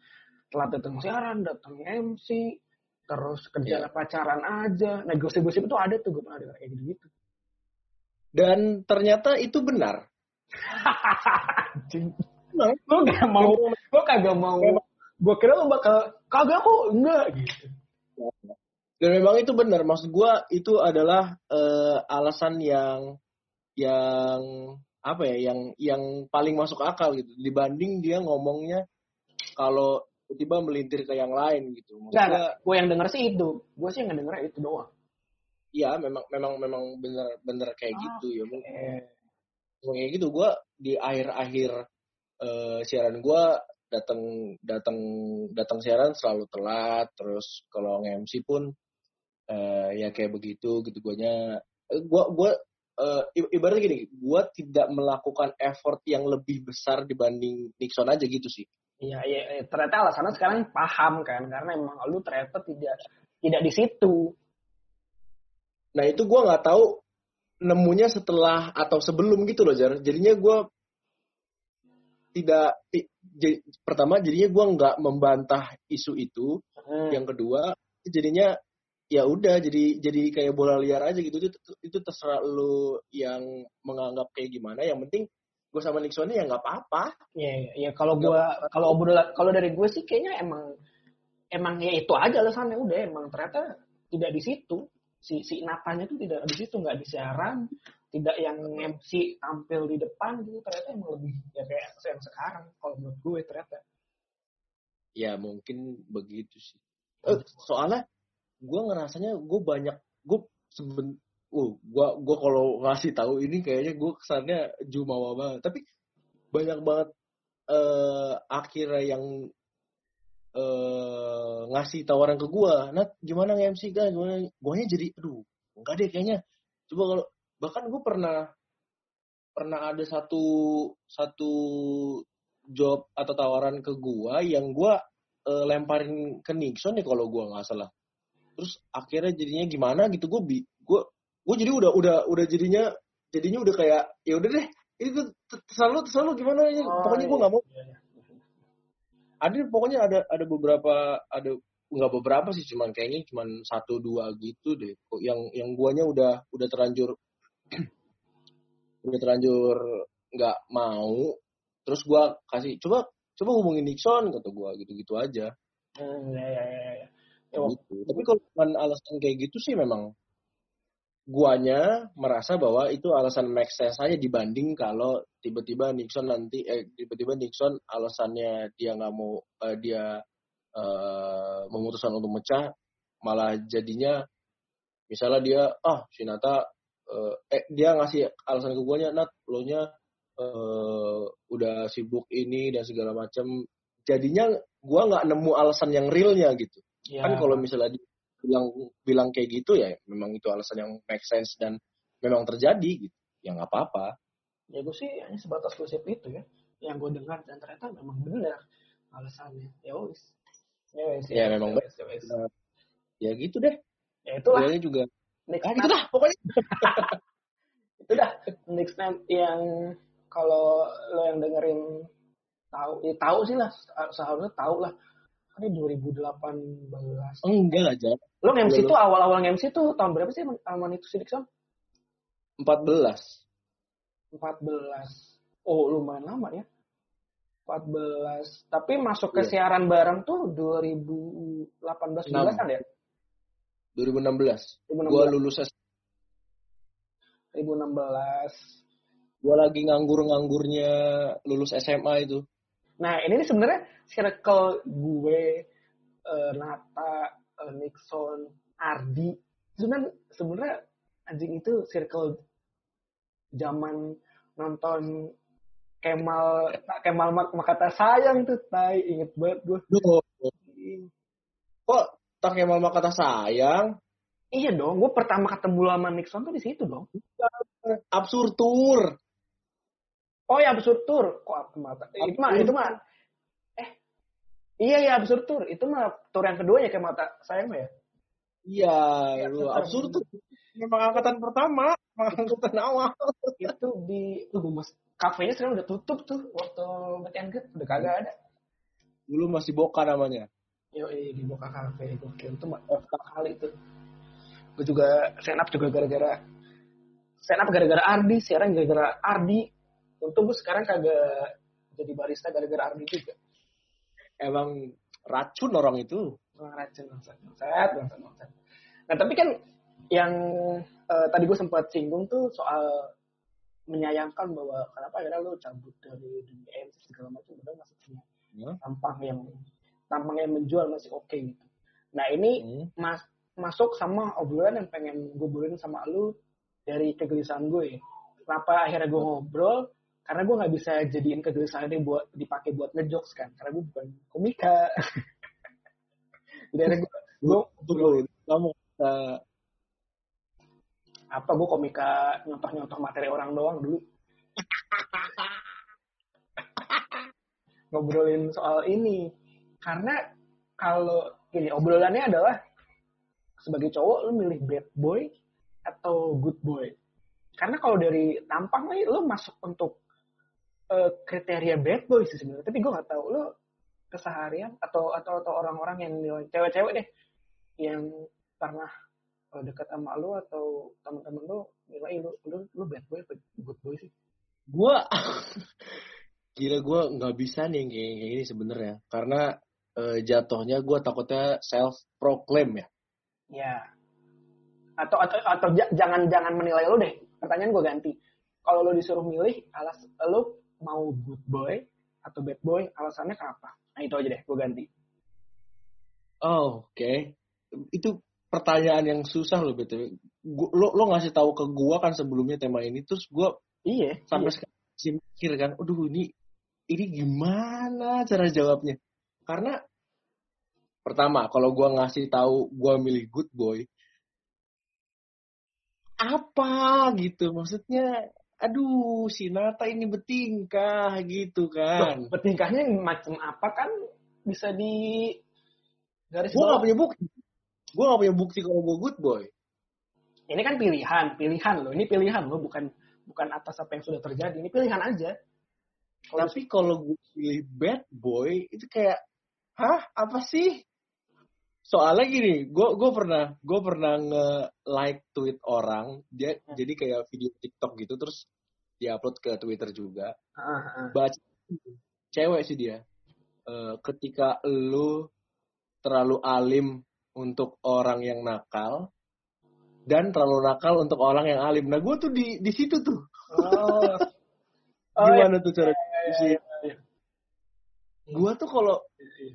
A: telat datang siaran, datang MC, terus kerja yeah. pacaran aja. Nah gosip-gosip itu ada tuh gue pernah dengar kayak gitu-gitu.
B: Dan ternyata itu benar.
A: lo gak mau, lo kagak mau. Gue kira lo bakal kagak kok enggak gitu.
B: Dan memang itu benar. Maksud gue itu adalah uh, alasan yang yang apa ya, yang yang paling masuk akal gitu. Dibanding dia ngomongnya kalau tiba-tiba melintir ke yang lain gitu.
A: Enggak, gue yang denger sih itu. Gue sih yang denger itu doang.
B: Iya, memang memang memang bener bener kayak ah, gitu ya. Mungkin kayak gitu. Gue di akhir-akhir uh, siaran gue datang datang datang siaran selalu telat. Terus kalau nge-MC pun uh, ya kayak begitu gitu guanya gua gua uh, ibaratnya gini gua tidak melakukan effort yang lebih besar dibanding Nixon aja gitu sih
A: iya iya, iya. ternyata alasannya sekarang paham kan karena emang lu ternyata tidak tidak di situ
B: nah itu gue nggak tahu nemunya setelah atau sebelum gitu loh jar jadinya gue tidak j- pertama jadinya gue nggak membantah isu itu
A: Hmm.
B: yang kedua jadinya ya udah jadi jadi kayak bola liar aja gitu. Itu, itu terserah lu yang menganggap kayak gimana. Yang penting gue sama Nixon ya nggak apa-apa.
A: Iya, iya. Kalau gua kalau obrolan kalau dari gue sih kayaknya emang emang ya itu aja alasannya. Udah emang ternyata tidak di situ. Si si Natanya tuh tidak di situ nggak di siaran tidak yang MC tampil di depan gitu ternyata emang lebih ya kayak yang sekarang kalau menurut gue ternyata.
B: Ya mungkin begitu sih. Eh, soalnya gue ngerasanya gue banyak gue seben uh gue gue kalau ngasih tahu ini kayaknya gue kesannya jumawa banget. Tapi banyak banget eh akhirnya yang eh ngasih tawaran ke gue Nat gimana nge-MC kan gimana? Guanya jadi aduh enggak deh kayaknya. Coba kalau bahkan gue pernah pernah ada satu satu job atau tawaran ke gua yang gua eh, lemparin ke Nixon nih kalau gua nggak salah. Terus akhirnya jadinya gimana gitu gua bi gua gua jadi udah udah udah jadinya jadinya udah kayak ya udah deh itu selalu selalu gimana aja pokoknya gua nggak mau
A: Iya, iya.
B: ada pokoknya ada ada beberapa ada nggak beberapa sih cuman kayaknya cuman satu dua gitu deh Kok yang yang guanya udah udah terlanjur udah terlanjur nggak mau terus gua kasih coba coba hubungin Nixon kata gua gitu gitu aja
A: Hmm, ya, ya, ya, ya.
B: Gitu. tapi kalau cuman alasan kayak gitu sih memang guanya merasa bahwa itu alasan make sense saja dibanding kalau tiba-tiba Nixon nanti eh tiba-tiba Nixon alasannya dia nggak mau eh, dia eh, memutuskan untuk mecah malah jadinya misalnya dia ah si Nata eh, eh dia ngasih alasan ke guanya Nat lo nya eh, udah sibuk ini dan segala macam jadinya gua nggak nemu alasan yang realnya gitu
A: ya.
B: kan kalau misalnya bilang bilang kayak gitu ya memang itu alasan yang make sense dan memang terjadi gitu. Ya nggak apa-apa.
A: Ya gue sih hanya sebatas gosip itu ya. Yang gue dengar dan ternyata memang benar alasannya. Ya wis. Ya wis
B: Ya, memang
A: wis, ya wis.
B: ya gitu deh.
A: Ya itulah.
B: Guanya juga.
A: Next
B: ah
A: time.
B: gitu dah pokoknya.
A: Itu dah. Next time yang kalau lo yang dengerin tahu ya tahu sih lah. Seharusnya tahu lah ini 2018
B: enggak lah Jan
A: lo MC tuh awal-awal MC tuh tahun berapa sih aman itu sih Dixon
B: 14
A: 14 oh lumayan lama ya. 14 tapi masuk ke
B: Iya.
A: siaran bareng tuh 2018
B: Enam.
A: 19 kan ya?
B: 2016
A: 2016
B: gua lulus S
A: 2016
B: gua lagi nganggur-nganggurnya lulus SMA itu
A: Nah, ini sebenarnya circle gue, eh, Nata, eh, Nixon, Ardi. Sebenarnya sebenarnya anjing itu circle zaman nonton Kemal Kemal Mak Makata sayang tuh, tai inget banget gue.
B: Duh, kok tak Kemal kata sayang
A: Iya dong, gue pertama ketemu sama Nixon tuh di situ dong.
B: absurd tour
A: Oh ya absurd tour, kok mata? Itu mah, itu mah. Eh, iya ya absurd tour, itu mah tour yang kedua ya kayak mata sayang mah ya.
B: iya
A: Iya,
B: lu absurd tour. memang angkatan pertama memang angkatan awal.
A: itu di tuh mas kafenya sekarang udah tutup tuh. Waktu and Good udah kagak ada.
B: Dulu masih boka namanya.
A: Yo di Boka Cafe. Gokil itu mah kali tuh gue juga stand up juga gara-gara stand up gara-gara Ardi siaran gara-gara Ardi untung gue sekarang kagak jadi barista gara-gara Ardi juga
B: emang racun orang itu
A: Wah, racun bangsat bangsat bangsat bangsat nah tapi kan yang eh, tadi gue sempat singgung tuh soal menyayangkan bahwa kenapa akhirnya lo cabut dari dunia MC segala macam udah masih punya
B: Hmm.
A: tampang yang tampang yang menjual masih oke gitu. Nah ini
B: Hmm.
A: mas masuk sama obrolan yang pengen gue sama lu dari kegelisahan gue. Kenapa akhirnya gue ngobrol? Karena gue nggak bisa jadiin kegelisahan ini buat dipakai buat ngejokes kan. Karena gue bukan komika. Jadi akhirnya gue, gue
B: Tunggu, kamu uh,
A: apa gue komika nyontoh-nyontoh materi orang doang dulu. Ngobrolin soal ini. Karena kalau gini obrolannya adalah sebagai cowok lu milih bad boy atau good boy? Karena kalau dari tampang nih lo masuk untuk uh, kriteria bad boy sih sebenarnya. Tapi gue nggak tahu lo keseharian atau atau atau orang-orang yang cewek-cewek deh yang pernah uh, dekat sama lo atau teman-teman lo nilai lo lo lo bad boy atau good boy sih?
B: Gue kira gue nggak bisa nih kayak, kayak gini sebenarnya karena uh, jatuhnya gue takutnya self proclaim ya.
A: Ya. Atau atau atau jangan jangan menilai lo deh. Pertanyaan gue ganti. Kalau lo disuruh milih, alas lo mau good boy atau bad boy, alasannya kenapa? Nah itu aja deh, gue ganti.
B: Oh, oke. Okay. Itu pertanyaan yang susah loh betul. Lo lo ngasih tahu ke gue kan sebelumnya tema ini, terus gue
A: iya
B: sampai
A: iya.
B: sekarang mikir kan, aduh ini ini gimana cara jawabnya? Karena pertama kalau gue ngasih tahu gue milih good boy, apa gitu maksudnya aduh si Nata ini betingkah gitu kan.
A: Loh, betingkahnya macam apa kan bisa di
B: garis gue gak punya bukti. Gue gak punya bukti kalau gue good boy.
A: Ini kan pilihan pilihan loh. Ini pilihan loh bukan bukan atas apa yang sudah terjadi. Ini pilihan aja.
B: Kalo tapi kalau gue pilih bad boy itu kayak hah? Apa sih soalnya gini gue gue pernah gue pernah nge like tweet orang dia hmm. jadi kayak video TikTok gitu terus diupload ke Twitter juga
A: uh, uh.
B: baca cewek sih dia uh, ketika lu terlalu alim untuk orang yang nakal dan terlalu nakal untuk orang yang alim nah gue tuh di di situ tuh
A: oh.
B: oh gimana iya. tuh cara iya, iya, iya. gue tuh kalau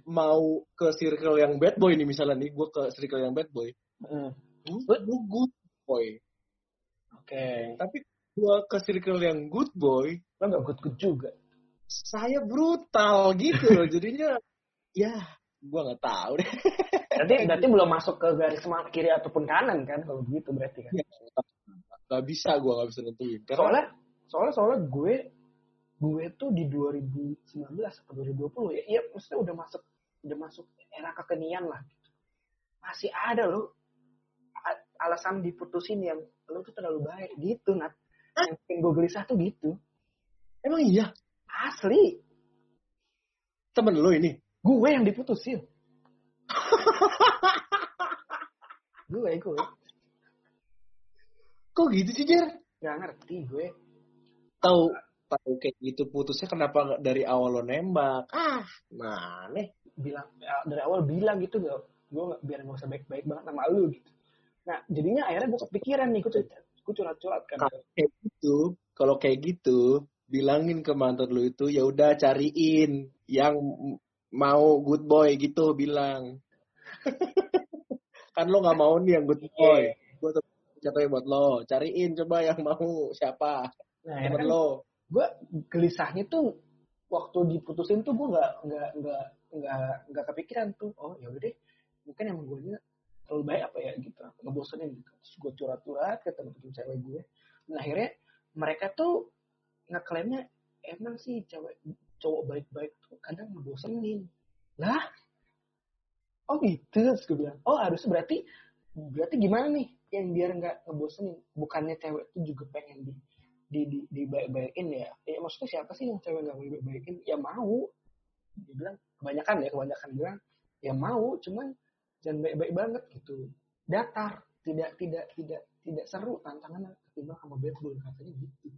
B: mau ke circle yang bad boy nih misalnya nih gue ke circle yang bad boy.
A: Mm.
B: gue good? boy.
A: Oke. Okay.
B: tapi gue ke circle yang good boy
A: lo gak good good juga?
B: saya brutal gitu loh. Jadinya ya gue nggak tahu deh.
A: Berarti berarti belum masuk ke garis kiri ataupun kanan kan kalau gitu berarti kan? Ya,
B: gak bisa gue gak bisa nentuin.
A: Karena... soalnya soalnya soalnya gue gue tuh di 2019 atau 2020 ya, iya maksudnya udah masuk udah masuk era kekenian lah gitu. Masih ada loh alasan diputusin yang lo tuh terlalu baik gitu nat. Yang bikin gue gelisah tuh gitu.
B: Emang iya?
A: Asli.
B: Temen lo ini?
A: Gue yang diputusin. gue, gue.
B: Kok gitu sih, Jer?
A: Gak ngerti gue.
B: Tahu tahu kayak gitu putusnya kenapa dari awal lo nembak? Ah. Mana?
A: Bilang ya, dari awal bilang gitu gak gue gak, biar gak usah baik-baik banget sama lu gitu. Nah jadinya akhirnya gue kepikiran nih gue gue curhat-curhat kan.
B: Kalau kayak gitu kalau kayak gitu bilangin ke mantan lu itu ya udah cariin yang mau good boy gitu bilang. Kan lo nggak mau nih yang good boy. Gue tuh buat lo cariin coba yang mau siapa?
A: Nah, temen kan, lo gue gelisahnya tuh waktu diputusin tuh gue nggak nggak nggak nggak nggak kepikiran tuh oh ya udah deh mungkin emang gue terlalu baik apa ya gitu. Ngebosenin gitu. Terus gue curhat-curhat ke teman-teman cewek gue nah akhirnya mereka tuh ngeklaimnya emang sih cewek cowok baik-baik tuh kadang ngebosenin. Lah? Oh gitu? Terus gue bilang oh harus berarti berarti gimana nih yang biar nggak ngebosenin? Bukannya cewek tuh juga pengen di di di, di baik baikin ya. Ya maksudnya siapa sih yang cewek nggak mau baik baikin ya mau. Dia bilang kebanyakan ya kebanyakan bilang ya mau cuman jangan baik baik banget gitu. Datar tidak tidak tidak tidak seru tantangan ketimbang sama bad boy katanya gitu.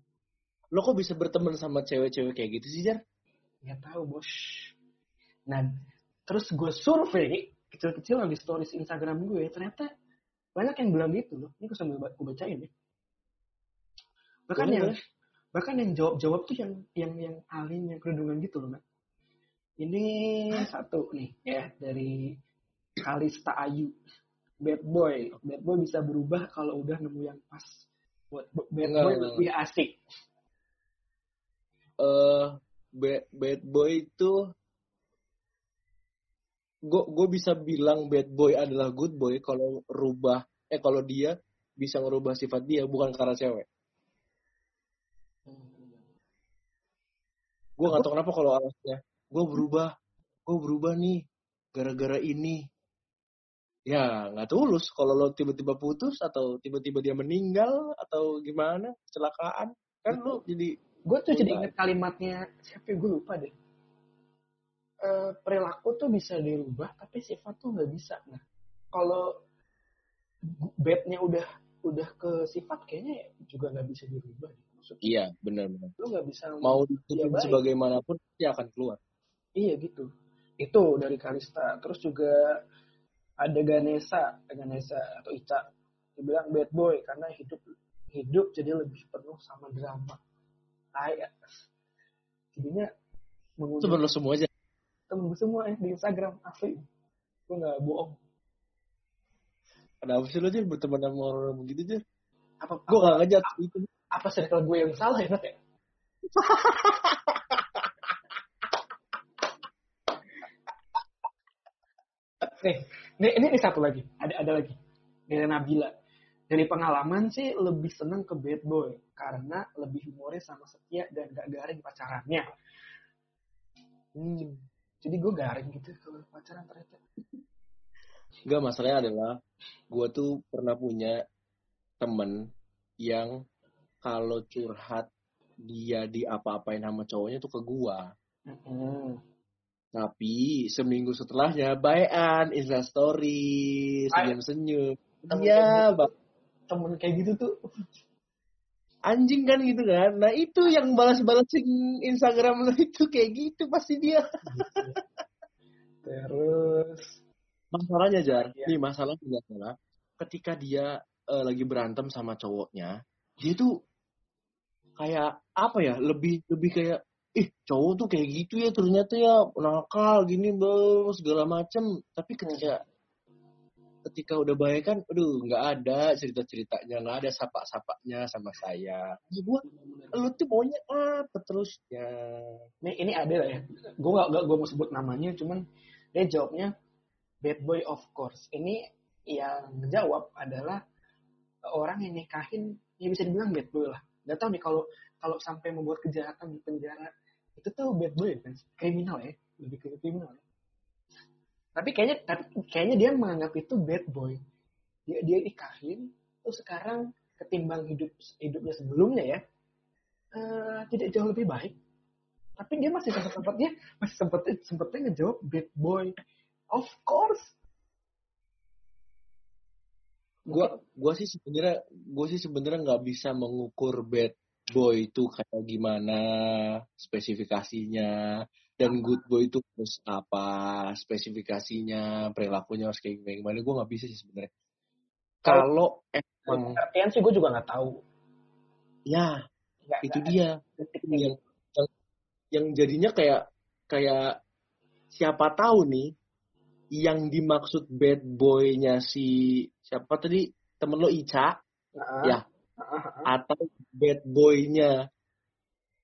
B: Lo kok bisa berteman sama cewek-cewek kayak gitu sih jar?
A: Ya tahu bos. Nah terus gue survei kecil-kecilan di stories Instagram gue ternyata banyak yang bilang gitu loh. Ini gue sambil gue bacain ya bahkan Boleh, yang bahkan yang jawab jawab tuh yang yang yang alim yang kerudungan gitu loh mbak. Ini satu nih ya dari Kalista Ayu. Bad boy. Bad boy bisa berubah kalau udah nemu yang pas. Buat bad boy lebih asik.
B: Eh uh, bad, bad boy itu gue gue bisa bilang bad boy adalah good boy kalau rubah eh kalau dia bisa ngerubah sifat dia bukan karena cewek gue gak tau kenapa kalau alasannya gue berubah gue berubah nih gara-gara ini. Ya nggak tulus kalau lo tiba-tiba putus atau tiba-tiba dia meninggal atau gimana kecelakaan kan lo jadi
A: gue tuh jadi inget kalimatnya siapa gue lupa deh. Eh, perilaku tuh bisa dirubah tapi sifat tuh nggak bisa. Nah kalau bednya udah udah ke sifat kayaknya juga nggak bisa dirubah maksudnya
B: iya benar-benar
A: lu nggak bisa
B: mau ditutupin
A: baik.
B: sebagaimanapun dia akan keluar.
A: Iya gitu. Itu dari Kalista terus juga ada Ganesa Ganesa atau Ica. Dia bilang bad boy karena hidup hidup jadi lebih penuh sama drama. Kayak jadinya mengunjungi
B: itu semua aja.
A: Temen gue semua ya di Instagram asli. Gue nggak bohong.
B: Kenapa sih lo aja berteman sama orang begitu aja
A: apa
B: gue gak ngejat itu
A: apa circle gue yang salah ya Nat, ya? Nih ini, ini, ini satu lagi. Ada ada lagi. Dari Nabila. Dari pengalaman sih lebih seneng ke bad boy. Karena lebih humoris sama setia dan gak garing pacarannya.
B: Hmm.
A: jadi gue garing gitu kalau pacaran ternyata.
B: Enggak, masalahnya adalah gue tuh pernah punya temen yang kalau curhat dia di apa-apain sama cowoknya tuh ke gua.
A: Mm-mm.
B: Tapi seminggu setelahnya bayan, Insta story, senyum-senyum. Iya,
A: gitu
B: bang.
A: temen kayak gitu tuh
B: Anjing kan gitu kan. Nah itu yang balas-balasin Instagram lo itu kayak gitu pasti dia.
A: terus
B: Masalahnya Jar,
A: Iya.
B: nih masalahnya adalah ketika dia eh, lagi berantem sama cowoknya, dia tuh kayak apa ya? Lebih lebih kayak ih cowok tuh kayak gitu ya ternyata ya nakal gini bro segala macem. Tapi ketika ketika udah baik kan, aduh nggak ada cerita ceritanya, nggak ada sapa sapanya sama saya. Jadi gua, lu tuh maunya apa terusnya?
A: ini ini ada lah ya gue gak, gak gue mau sebut namanya cuman dia jawabnya bad boy of course ini yang jawab adalah orang yang nikahin ya bisa dibilang bad boy lah gak tau nih kalau kalau sampai membuat kejahatan di penjara itu tuh bad boy kan? Kriminal ya lebih ke kriminal ya. tapi kayaknya tapi kayaknya dia menganggap itu bad boy. Dia dia nikahin terus sekarang ketimbang hidup hidupnya sebelumnya ya eh, tidak jauh lebih baik. Tapi dia masih sempat sempatnya masih sempatnya sempatnya ngejawab bad boy. Of course
B: gua gua sih sebenarnya gua sih sebenarnya nggak bisa mengukur bad boy itu kayak gimana spesifikasinya. Dan good boy itu harus apa spesifikasinya perilakunya harus kayak gimana gimana. Gue nggak bisa sih sebenarnya. Kalau emang
A: artian sih gue juga nggak tahu.
B: Ya
A: Nggak-
B: itu
A: nggak
B: dia. yang yang, yang jadinya kayak kayak siapa tahu nih yang dimaksud bad boy-nya si siapa tadi? Temen lo Ica?
A: Nah,
B: ya. Atau bad boy-nya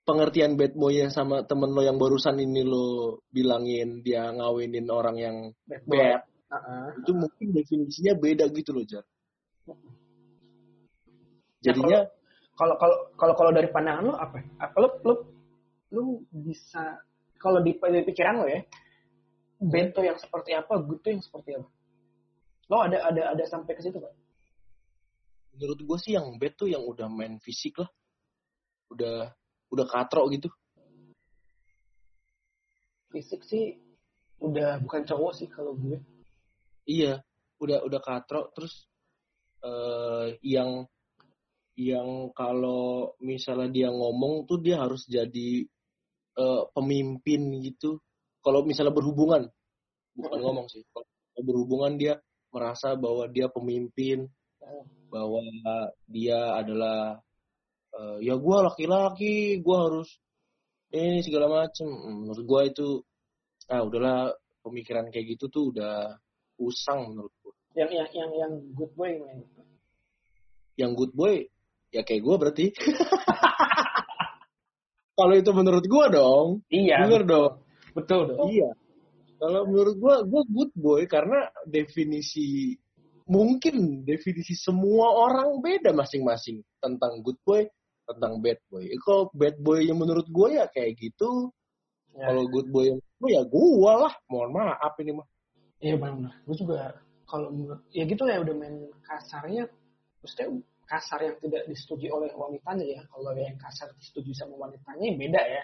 B: pengertian bad boy-nya sama temen lo yang barusan ini lo bilangin dia ngawinin orang yang
A: bad boy.
B: bad.
A: Heeh.
B: itu mungkin definisinya beda gitu loh Jar. Jadinya
A: kalau kalau kalau kalau dari pandangan lo apa? Apa lo lo lo bisa kalau di, di pikiran lo ya bento yang seperti apa good tuh yang seperti apa? Lo ada ada ada sampai ke situ kan
B: menurut gue sih yang tuh yang udah main fisik lah. Udah udah katro gitu.
A: Fisik sih udah bukan cowok sih kalau gue.
B: Iya udah udah katro terus eh yang yang kalau misalnya dia ngomong tuh dia harus jadi eh, pemimpin gitu. Kalau misalnya berhubungan bukan ngomong sih. Kalau berhubungan dia merasa bahwa dia pemimpin bahwa dia adalah eh, ya gue laki-laki gue harus ini segala macem. Hmm, menurut gue itu ah udahlah pemikiran kayak gitu tuh udah usang menurut gue
A: yang yang yang yang good boy gimana?
B: yang good boy ya kayak gue berarti. Kalau itu menurut gue dong
A: iya.
B: bener dong.
A: Betul dong.
B: Iya kalau menurut gue gue good boy karena definisi mungkin definisi semua orang beda masing-masing. Tentang good boy tentang bad boy. Eh, kalau bad boy yang menurut gue ya kayak gitu.
A: Ya.
B: kalau good boy yang gue ya gue lah. Mohon maaf ini mah.
A: Iya benar. Gue juga kalau menurut ya gitu ya udah main kasarnya. Maksudnya kasar yang tidak disetujui oleh wanitanya ya. Kalau yang kasar disetujui sama wanitanya ya beda ya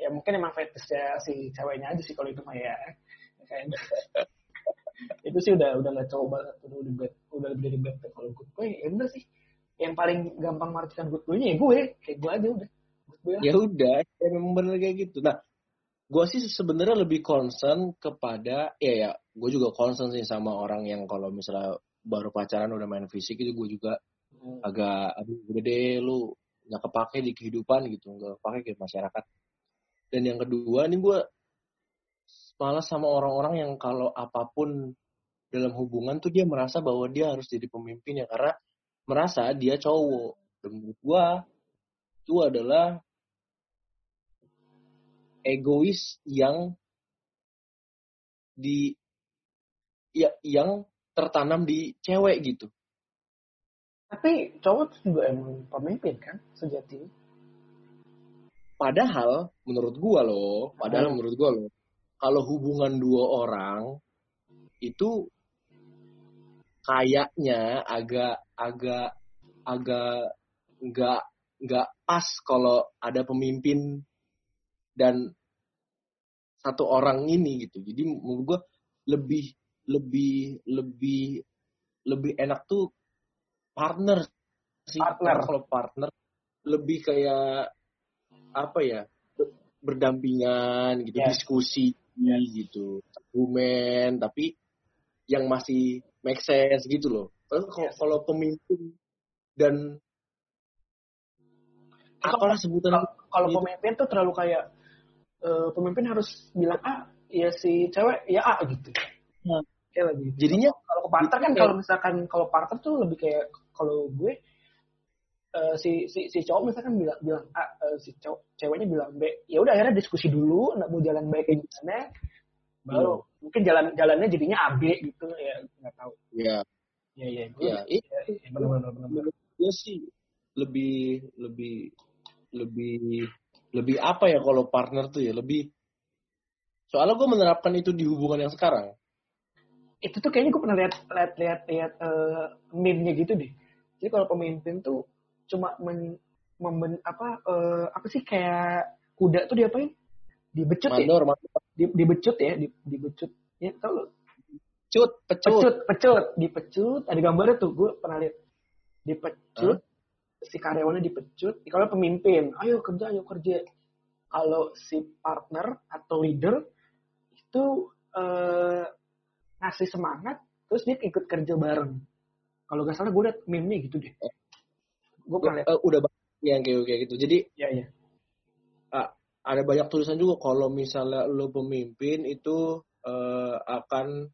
A: ya mungkin emang fetishnya si ceweknya aja sih kalau itu mah ya. Itu sih udah udah nggak coba udah udah bad, udah lebih dari bad kalau good boy. Ya bener sih. Yang paling gampang mengartikan good boy-nya ya gue. Kayak gue aja udah. Good boy
B: ya udah ya memang bener kayak gitu. Nah gue sih sebenarnya lebih concern kepada ya ya gue juga concern sih sama orang yang kalau misalnya baru pacaran udah main fisik itu gue juga hmm. agak aduh udah deh lu nggak kepake di kehidupan gitu. Nggak kepake ke masyarakat dan yang kedua nih gue malah sama orang-orang yang kalau apa pun dalam hubungan tuh dia merasa bahwa dia harus jadi pemimpin ya karena merasa dia cowok dan menurut gue itu adalah egois yang di ya yang tertanam di cewek gitu.
A: Tapi cowok juga emang pemimpin kan sejati.
B: Padahal menurut gua loh, padahal hmm. menurut gua loh, kalau hubungan dua orang itu kayaknya agak agak agak nggak nggak pas kalau ada pemimpin dan satu orang ini gitu. Jadi menurut gue lebih lebih lebih lebih enak tuh partner sih. Partner. Kalau partner lebih kayak apa ya berdampingan gitu, yeah. diskusi yeah. gitu, argumen tapi yang masih make sense gitu loh. Kalau yes. kalau pemimpin dan apalah sebutan
A: kalau pemimpin tuh terlalu kayak uh, pemimpin harus bilang A, ya si cewek ya A gitu. Nah, kayak lebih.
B: Jadinya
A: kalau ke partner kan kalau misalkan kalau partner tuh lebih kayak kalau gue uh, si si si cowok misalkan bilang bilang A, uh, si cowok ceweknya bilang B, ya udah akhirnya diskusi dulu, nggak mau jalan baik gimana, baru hmm. mungkin jalan jalannya jadinya A B gitu ya nggak tahu.
B: Iya.
A: Iya iya.
B: Iya. Iya. Benar benar. Gue sih lebih lebih lebih lebih apa ya kalau partner tuh ya lebih soalnya gue menerapkan itu di hubungan yang sekarang
A: itu tuh kayaknya gue pernah lihat lihat lihat lihat uh, meme-nya gitu deh jadi kalau pemimpin tuh cuma men, memben, apa uh, apa sih kayak kuda tuh diapain? Dibecut mandor, ya? Mandor. Di, dibecut ya? Di, dibecut. Ya tau lo
B: cut pecut.
A: Pecut pecut. Dipecut. Ada gambarnya tuh gue pernah lihat dipecut. Huh? si karyawannya dipecut, kalau pemimpin, ayo kerja, ayo kerja. Kalau si partner atau leader itu eh, ngasih semangat, terus dia ikut kerja bareng. Kalau gak salah gue liat meme gitu deh.
B: Gue pernah lihat. Uh, udah banyak yang kayak kayak gitu. Jadi,
A: ya ya.
B: Uh, ada banyak tulisan juga kalau misalnya lo pemimpin itu uh, akan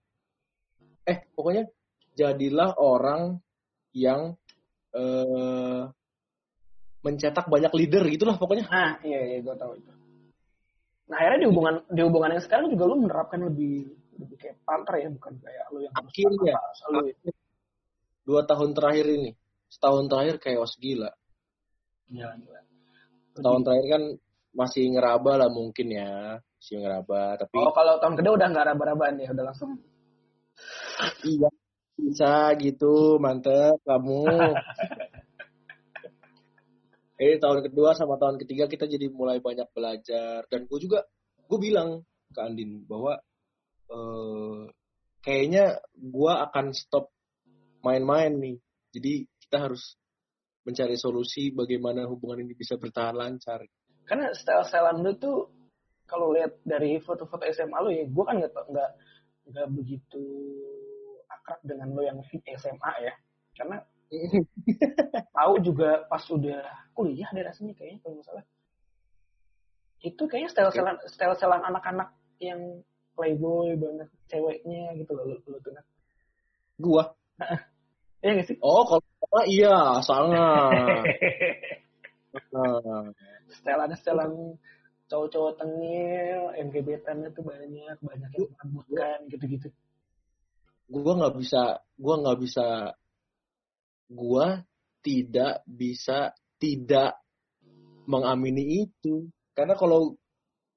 B: eh pokoknya jadilah orang yang uh, mencetak banyak leader gitulah pokoknya.
A: Nah, iya iya gue tahu itu. Nah, akhirnya di hubungan di hubungan yang sekarang juga lu menerapkan lebih lebih kayak partner ya, bukan kayak lu yang
B: akhirnya selalu ya. dua tahun terakhir ini, setahun terakhir chaos gila.
A: Gila, gila.
B: Setahun terakhir kan masih ngeraba lah mungkin ya, masih ngeraba. Tapi
A: oh kalau tahun kedua udah nggak raba-rabaan ya, udah langsung.
B: iya, bisa gitu, mantep kamu. Ini tahun kedua sama tahun ketiga kita jadi mulai banyak belajar dan gue juga gue bilang ke Andin bahwa uh, kayaknya gue akan stop main-main nih. Jadi kita harus mencari solusi bagaimana hubungan ini bisa bertahan lancar.
A: Karena style-style lu tuh kalau lihat dari foto-foto SMA lu ya, gue kan nggak nggak nggak begitu akrab dengan lo yang SMA ya. Karena tahu juga pas udah kuliah deh rasanya kayaknya kalau misalnya itu kayaknya style selan style selan anak-anak yang playboy banget ceweknya gitu loh lu, lu tuh
B: gua?
A: Iya gak sih?
B: Oh kalau iya sangat
A: setelan setelan cowok-cowok tengil yang gebetannya tuh banyak banyak yang merebutkan gitu-gitu.
B: Gua nggak bisa gua nggak bisa gua tidak bisa tidak mengamini itu. Karena kalau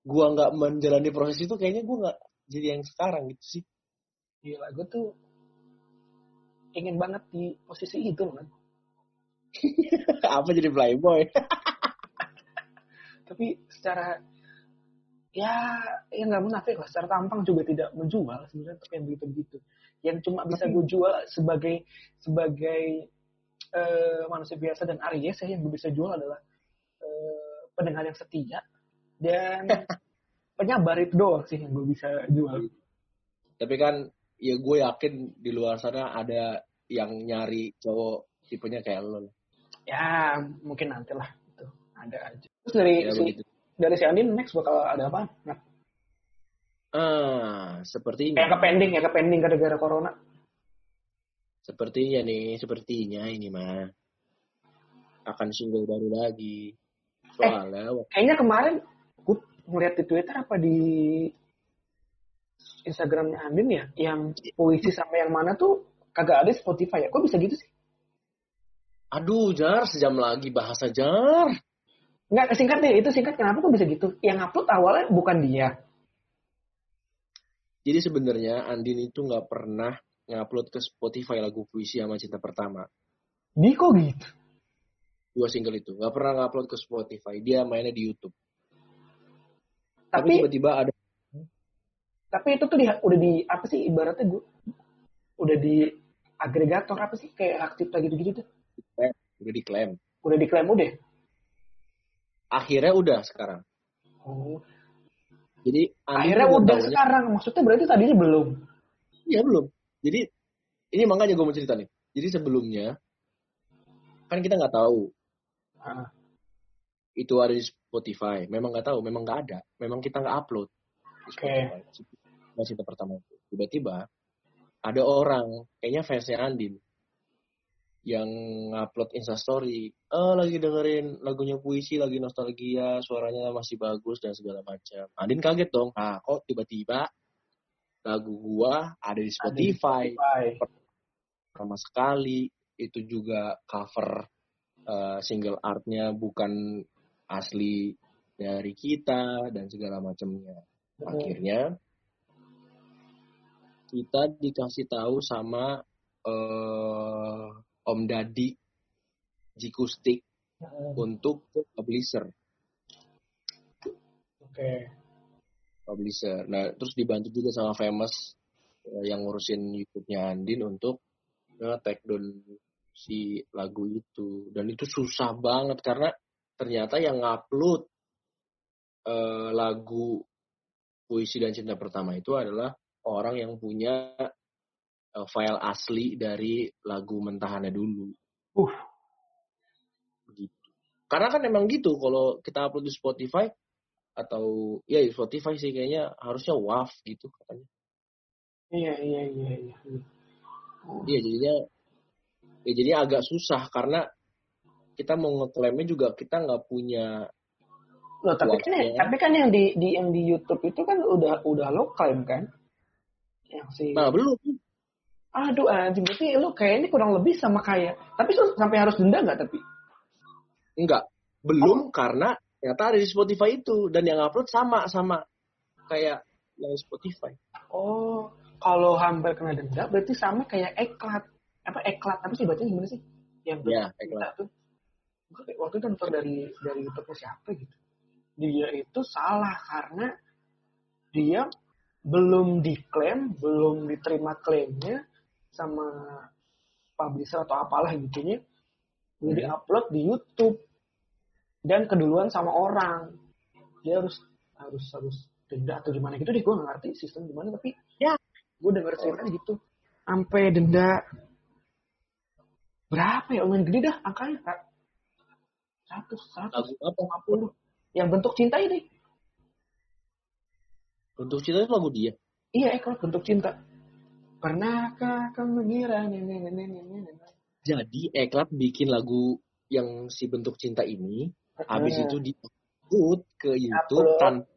B: gua nggak menjalani proses itu kayaknya gua nggak jadi yang sekarang gitu sih.
A: Gila, gue tuh ingin banget di posisi itu kan.
B: Apa jadi playboy?
A: Tapi secara ya ya nggak munafik lah secara tampang juga tidak menjual sebenarnya tapi yang begitu begitu yang cuma bisa gue jual sebagai sebagai uh, manusia biasa dan Aries ya yang gue bisa jual adalah uh, pendengar yang setia dan penyabar itu doang sih yang gue bisa jual
B: tapi kan ya gue yakin di luar sana ada yang nyari cowok tipenya kayak lo.
A: Ya mungkin nanti lah itu ada aja. Terus dari
B: ya,
A: si
B: begitu.
A: dari si Andin next bakal ada apa? Nah,
B: ah seperti ini
A: kayak ke pending ya ke pending gara-gara corona.
B: Sepertinya nih sepertinya ini mah akan single baru lagi. Soalnya waktu
A: kayaknya kemarin gue ngeliat di Twitter apa di Instagramnya Andin ya yang puisi sama yang mana tuh kagak ada Spotify ya? Kok bisa gitu sih?
B: Aduh jar sejam lagi bahasa jar.
A: Nggak singkat deh itu singkat. Kenapa kok bisa gitu? Yang upload awalnya bukan dia.
B: Jadi sebenarnya Andin itu nggak pernah ngupload ke Spotify lagu puisi sama cinta pertama.
A: Di kok gitu?
B: Dua single itu. Nggak pernah ngupload ke Spotify. Dia mainnya di YouTube. Tapi tiba-tiba ada
A: tapi itu tuh di, udah di apa sih ibaratnya gue udah di agregator apa sih kayak aktif lagi gitu gitu
B: udah diklaim
A: udah diklaim udah
B: akhirnya udah sekarang
A: oh
B: jadi
A: akhirnya udah
B: taunya-
A: sekarang maksudnya berarti tadinya belum
B: Iya belum. Jadi ini makanya gue mau cerita nih. Jadi sebelumnya kan kita nggak tahu
A: Ah,
B: itu ada di Spotify. Memang nggak tahu, memang nggak ada. Memang kita nggak upload
A: Oke.
B: Spotify. Kita pertama itu. Tiba-tiba ada orang, kayaknya fansnya Andin, yang ngupload instastory. Oh lagi dengerin lagunya puisi, lagi nostalgia, suaranya masih bagus dan segala macam. Andin kaget dong. Ah kok tiba-tiba lagu gua ada di Spotify.
A: Spotify.
B: sama sekali itu juga cover uh, single artnya bukan asli dari kita dan segala macamnya akhirnya kita dikasih tahu sama uh, Om Dadi Jikustik untuk publisher.
A: Oke.
B: publisher. Nah terus dibantu juga sama famous uh, yang ngurusin YouTube-nya Andin untuk nge-take down si lagu itu. Dan itu susah banget karena ternyata yang ngupload eh, lagu puisi dan cinta pertama itu adalah orang yang punya eh, file asli dari lagu mentahannya dulu.
A: Uh.
B: Begitu. Karena kan emang gitu kalau kita upload di Spotify atau ya di Spotify sih kayaknya harusnya WAV gitu katanya.
A: Iya iya iya iya.
B: Iya jadinya ya jadinya agak susah karena kita mau ngeklaimnya juga kita nggak punya
A: Loh, tapi kan tapi kan yang di, di yang di YouTube itu kan udah udah lo klaim kan? Yang si
B: nah belum
A: Aduh anjing berarti lu kayaknya kurang lebih sama kayak tapi lu sampai harus denda nggak tapi?
B: enggak belum karena ternyata ada di Spotify itu dan yang upload sama sama kayak yang Spotify
A: Oh, kalau hampir kena denda berarti sama kayak eklat. Apa eklat? Apa sih bacanya gimana sih? Yang
B: ya eklat.
A: tuh. Waktu itu nonton dari dari YouTube siapa gitu. Dia itu salah karena dia belum diklaim, belum diterima klaimnya sama publisher atau apalah gitu nya. Udah
B: Hmm.
A: diupload di YouTube dan keduluan sama orang. Dia harus harus harus denda atau gimana gitu deh gue nggak ngerti sistem gimana tapi
B: Ya.
A: gue denger ceritanya gitu sampai denda berapa ya lumayan gede dah angkanya kak seratus seratus lima puluh yang bentuk cinta ini
B: untuk cinta itu lagu dia?
A: Iya ekor bentuk cinta. Pernahkah kamu mengira nenek nenek nenek
B: jadi eklat bikin lagu yang si bentuk cinta ini habis itu di upload ke YouTube tanpa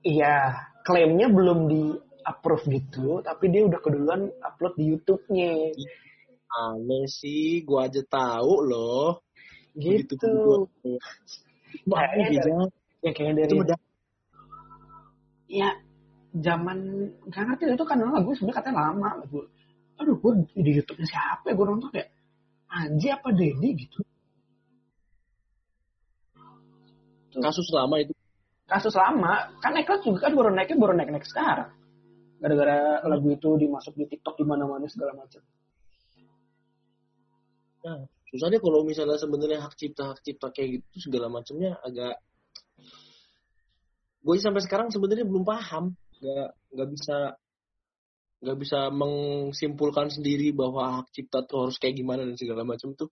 A: iya klaimnya belum di approve gitu tapi dia udah keduluan upload di YouTube-nya.
B: Aneh sih gua aja tahu loh.
A: Gitu.
B: Begitu gua-
A: Kayaknya
B: Makanya
A: dari- ya kayak dari
B: itu
A: ya zaman nggak ngerti itu kan lagu sebenarnya katanya lama lagu. Aduh gue di YouTube siapa ya gue nonton kayak Anji apa Dedi gitu?
B: Kasus lama itu.
A: Kasus lama kan naik juga kan baru naiknya baru naik naik sekarang. Gara-gara lagu itu dimasuk di TikTok di mana-mana segala macam.
B: Nah susah deh kalau misalnya sebenarnya hak cipta hak cipta kayak gitu segala macamnya agak gue sampai sekarang sebenarnya belum paham. Nggak nggak bisa nggak bisa mengsimpulkan sendiri bahwa hak cipta tuh harus kayak gimana dan segala macam tuh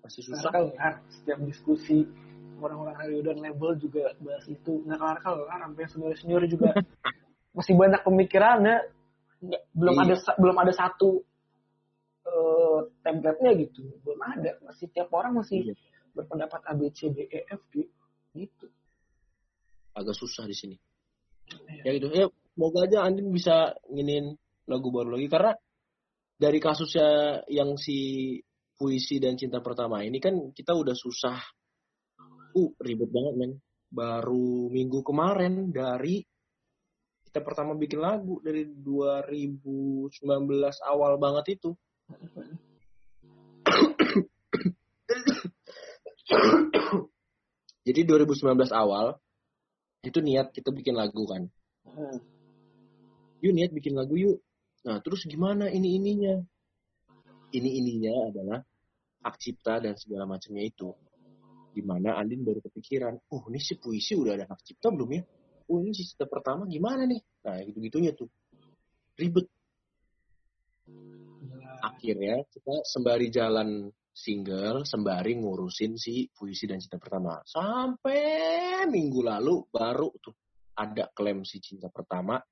B: masih susah.
A: Kelar setiap diskusi orang-orang radio dan label juga bahas itu. Nggak kelar kelar sampai senior senior juga masih banyak pemikirannya nggak, belum
B: Iya.
A: ada belum ada satu eh, template-nya gitu. Belum ada. Masih tiap orang masih
B: Iya.
A: berpendapat A B C D E F G gitu
B: agak susah di sini.
A: Iya.
B: ya gitu. Ya semoga aja Andin bisa nginin lagu baru lagi. Karena dari kasusnya yang si puisi dan cinta pertama ini kan kita udah susah. Uh ribet banget men. Baru minggu kemarin dari kita pertama bikin lagu dari 2019 awal banget itu. Jadi 2019 awal itu niat kita bikin lagu kan
A: Hmm.
B: yuk niat bikin lagu yuk. Nah terus gimana ini ininya? Ini ininya adalah hak cipta dan segala macamnya itu. Di mana Andin baru kepikiran, oh ini si puisi udah ada hak cipta belum ya? Oh ini si cipta pertama gimana nih? Nah gitu-gitunya tuh. Ribet. Akhirnya kita sembari jalan single, sembari ngurusin si puisi dan cinta pertama. Sampai minggu lalu baru tuh ada klaim si cinta pertama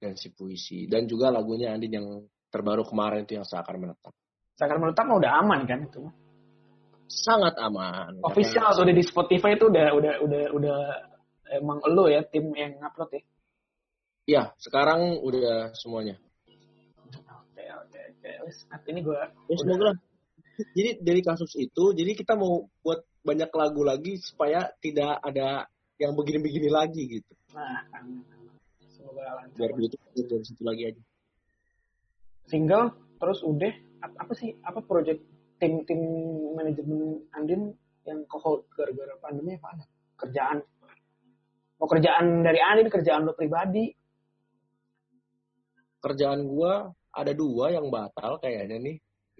B: dan si puisi. Dan juga lagunya Andin yang terbaru kemarin itu yang seakan menetap.
A: Seakan menetap mah udah aman kan itu?
B: Sangat aman.
A: Official tuh udah di Spotify itu udah udah udah udah emang lo ya tim yang upload ya?
B: Ya sekarang udah semuanya.
A: Oke oke oke. Nanti ini gue
B: ya semoga jadi dari kasus itu jadi kita mau buat banyak lagu lagi supaya tidak ada yang begini-begini lagi gitu.
A: Nah amin. semoga lancar.
B: Biar begitu dari situ lagi aja.
A: Single terus udah ap- apa sih apa project tim tim manajemen Andin yang ke hold gara-gara pandemi apa ada? Kerjaan. Mau kerjaan dari Andin kerjaan lo pribadi.
B: Kerjaan gua ada dua yang batal kayaknya nih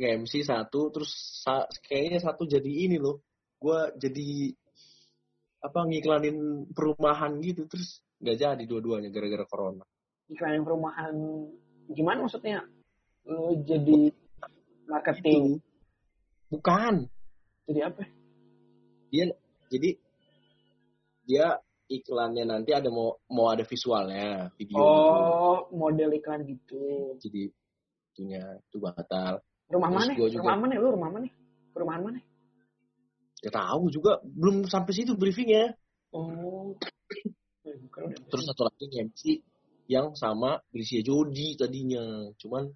B: MC satu terus sa- kayaknya satu jadi ini loh. Gua jadi apa ngiklanin perumahan gitu terus nggak jadi dua-duanya gara-gara corona.
A: Iklan perumahan gimana maksudnya? Lo jadi marketing.
B: Itu bukan.
A: Jadi apa?
B: Dia jadi dia iklannya nanti ada mau mau ada visualnya video. Gitu.
A: oh model iklan gitu.
B: Jadi itunya itu batal
A: rumah
B: Terus
A: mana?
B: juga-
A: rumah mana? Lu rumah mana? Perumahan mana?
B: Ya tahu juga belum sampai situ briefingnya.
A: Oh. Eh,
B: terus satu lagi MC yang sama Brisia Jody tadinya. Cuman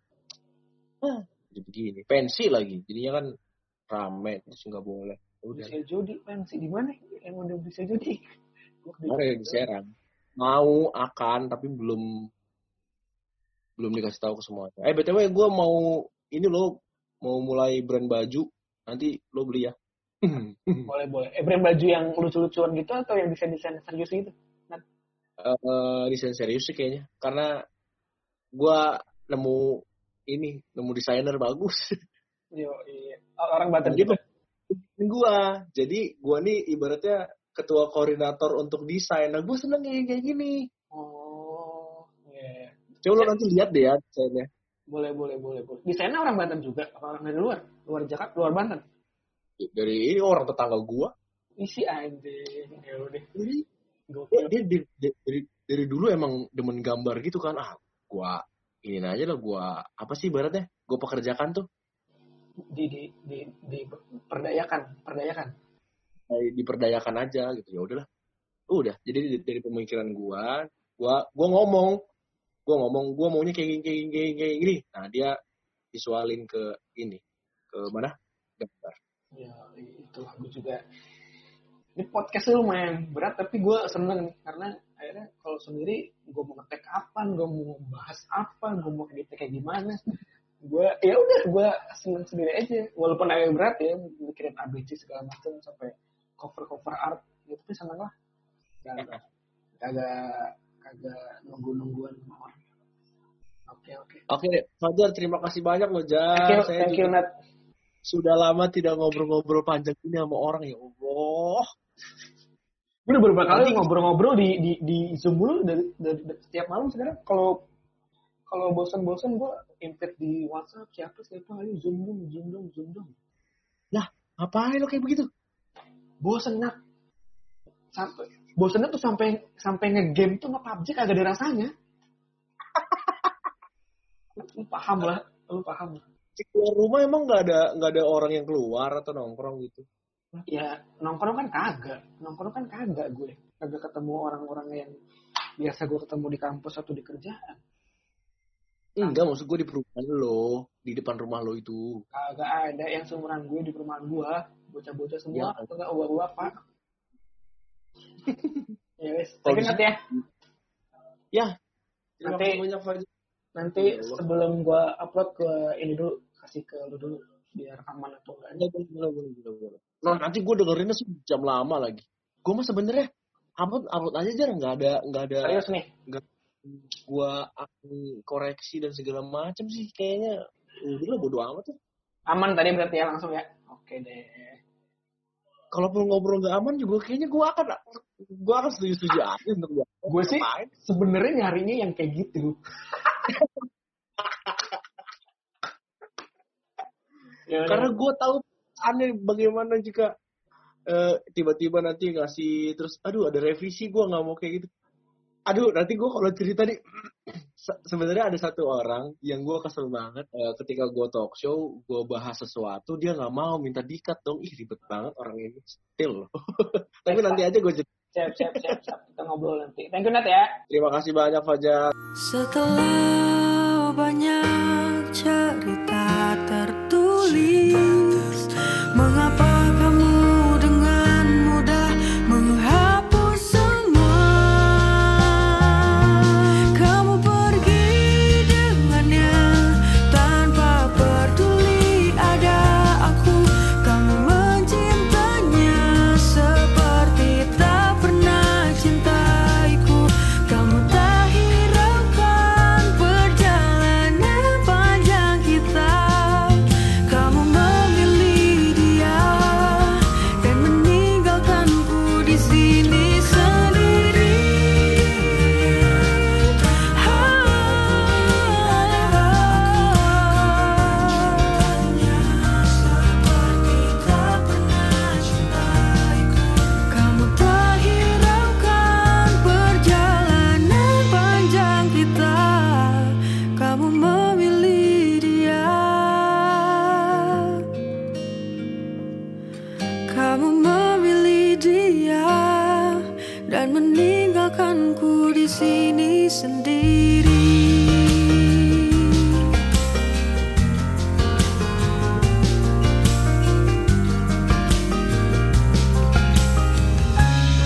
B: ah jadi begini. Pensi lagi. Jadinya kan rame terus nggak boleh. Udah.
A: Bisa judi pensi di mana? Yang udah bisa di-
B: kemarin di Serang. Mau akan tapi belum belum dikasih tahu ke semuanya. Eh btw gue mau ini lo mau mulai brand baju nanti lo beli ya.
A: Boleh boleh. Eh brand baju yang lucu-lucuan gitu atau yang desain desain serius gitu?
B: Eh, desain serius sih kayaknya. Karena gua nemu ini nemu desainer bagus.
A: Yo, iya. orang Banten
B: Gitu. gua. Jadi gua nih ibaratnya ketua koordinator untuk desain. Nah gua seneng kayak kayak gini.
A: Oh iya.
B: Coba lo nanti lihat deh ya desainnya
A: boleh boleh boleh boleh. Desainnya orang Banten juga apa orang dari luar? Luar Jakarta luar Banten.
B: Dari ini orang tetangga gua.
A: Isi anjing ya udah
B: Jadi, dia dari, dari dari dulu emang demen gambar gitu kan. Ah gua ini aja lah gua apa sih ibaratnya? Gua pekerjakan tuh.
A: Di di di, di perdayakan perdayakan.
B: Diperdayakan aja gitu ya udahlah. Udah jadi dari pemikiran gua gua gua ngomong gua ngomong gua maunya kayak gini kayak gini kayak gini, nah dia visualin ke ini ke mana? Gambar.
A: Ya itu aku juga. Ini podcastnya lumayan berat tapi gue seneng. Karena akhirnya kalau sendiri gue mau ngetek apa gue mau bahas apa gue mau edit kayak gimana. Gue ya udah gue seneng sendiri aja. Walaupun agak berat ya mikirin ABC segala macam sampai cover cover art. Gitu tapi seneng lah. Kagak kagak kagak nunggu nungguan sama orang oke oke.
B: Oke, Fajar terima kasih banyak loh, Jar.
A: thank you
B: Saya
A: thank you Nat.
B: sudah lama tidak ngobrol-ngobrol panjang ini sama orang ya Allah.
A: gue udah beberapa kali ngobrol-ngobrol di di di zoom dulu dari, dari, dari setiap malam sekarang. Kalau kalau bosan-bosan gue invite di WhatsApp siapa siapa ayo zoom dong zoom dong zoom dong.
B: Ngapain lo kayak begitu?
A: bosen Nat. Sampai bosennya tuh sampai sampai ngegame tuh nge PUBG kagak ada rasanya. Lu paham lah lu paham.
B: Keluar rumah emang nggak ada nggak ada orang yang keluar atau nongkrong gitu?
A: ya nongkrong kan kagak. Nongkrong kan kagak gue. Kagak ketemu orang-orang yang biasa gue ketemu di kampus atau di kerjaan.
B: Enggak, maksud gue di perumahan lo, di depan rumah lo itu.
A: kagak ada yang seumuran gue di perumahan gue. Bocah-bocah semua
B: Ya.
A: atau enggak uang pak ya wes nanti ya
B: Ya.
A: Nanti-
B: banyak
A: nanti
B: Ya Allah.
A: sebelum gue upload ke ini dulu kasih ke lu dulu biar aman atau enggak
B: Boleh, boleh, boleh, boleh, boleh, boleh. Nah, nanti gue dengerinnya jam lama lagi. Gue mah sebenernya upload upload aja jarang nggak ada nggak ada
A: serius nih
B: gue akan koreksi dan segala macam sih kayaknya udah bodo amat tuh.
A: aman tadi berarti ya langsung ya oke deh
B: Kalaupun ngobrol nggak aman juga kayaknya gue akan gue akan setuju setuju aja untuk gue.
A: gue sih sebenarnya nyarinya yang kayak gitu Ya.
B: Karena gue tahu aneh bagaimana jika eh, tiba-tiba nanti ngasih terus, aduh ada revisi gue nggak mau kayak gitu. Aduh nanti gue kalau cerita nih se- sebenarnya ada satu orang yang gue kesel banget eh, ketika gue talk show gue bahas sesuatu dia nggak mau minta dikat dong. Ih ribet banget orang ini. Still loh. Tapi nanti aja gue
A: siap siap siap siap. Kita ngobrol nanti. Thank you Nat ya.
B: Terima kasih banyak Fajar.
C: Setelah banyak cerita tertulis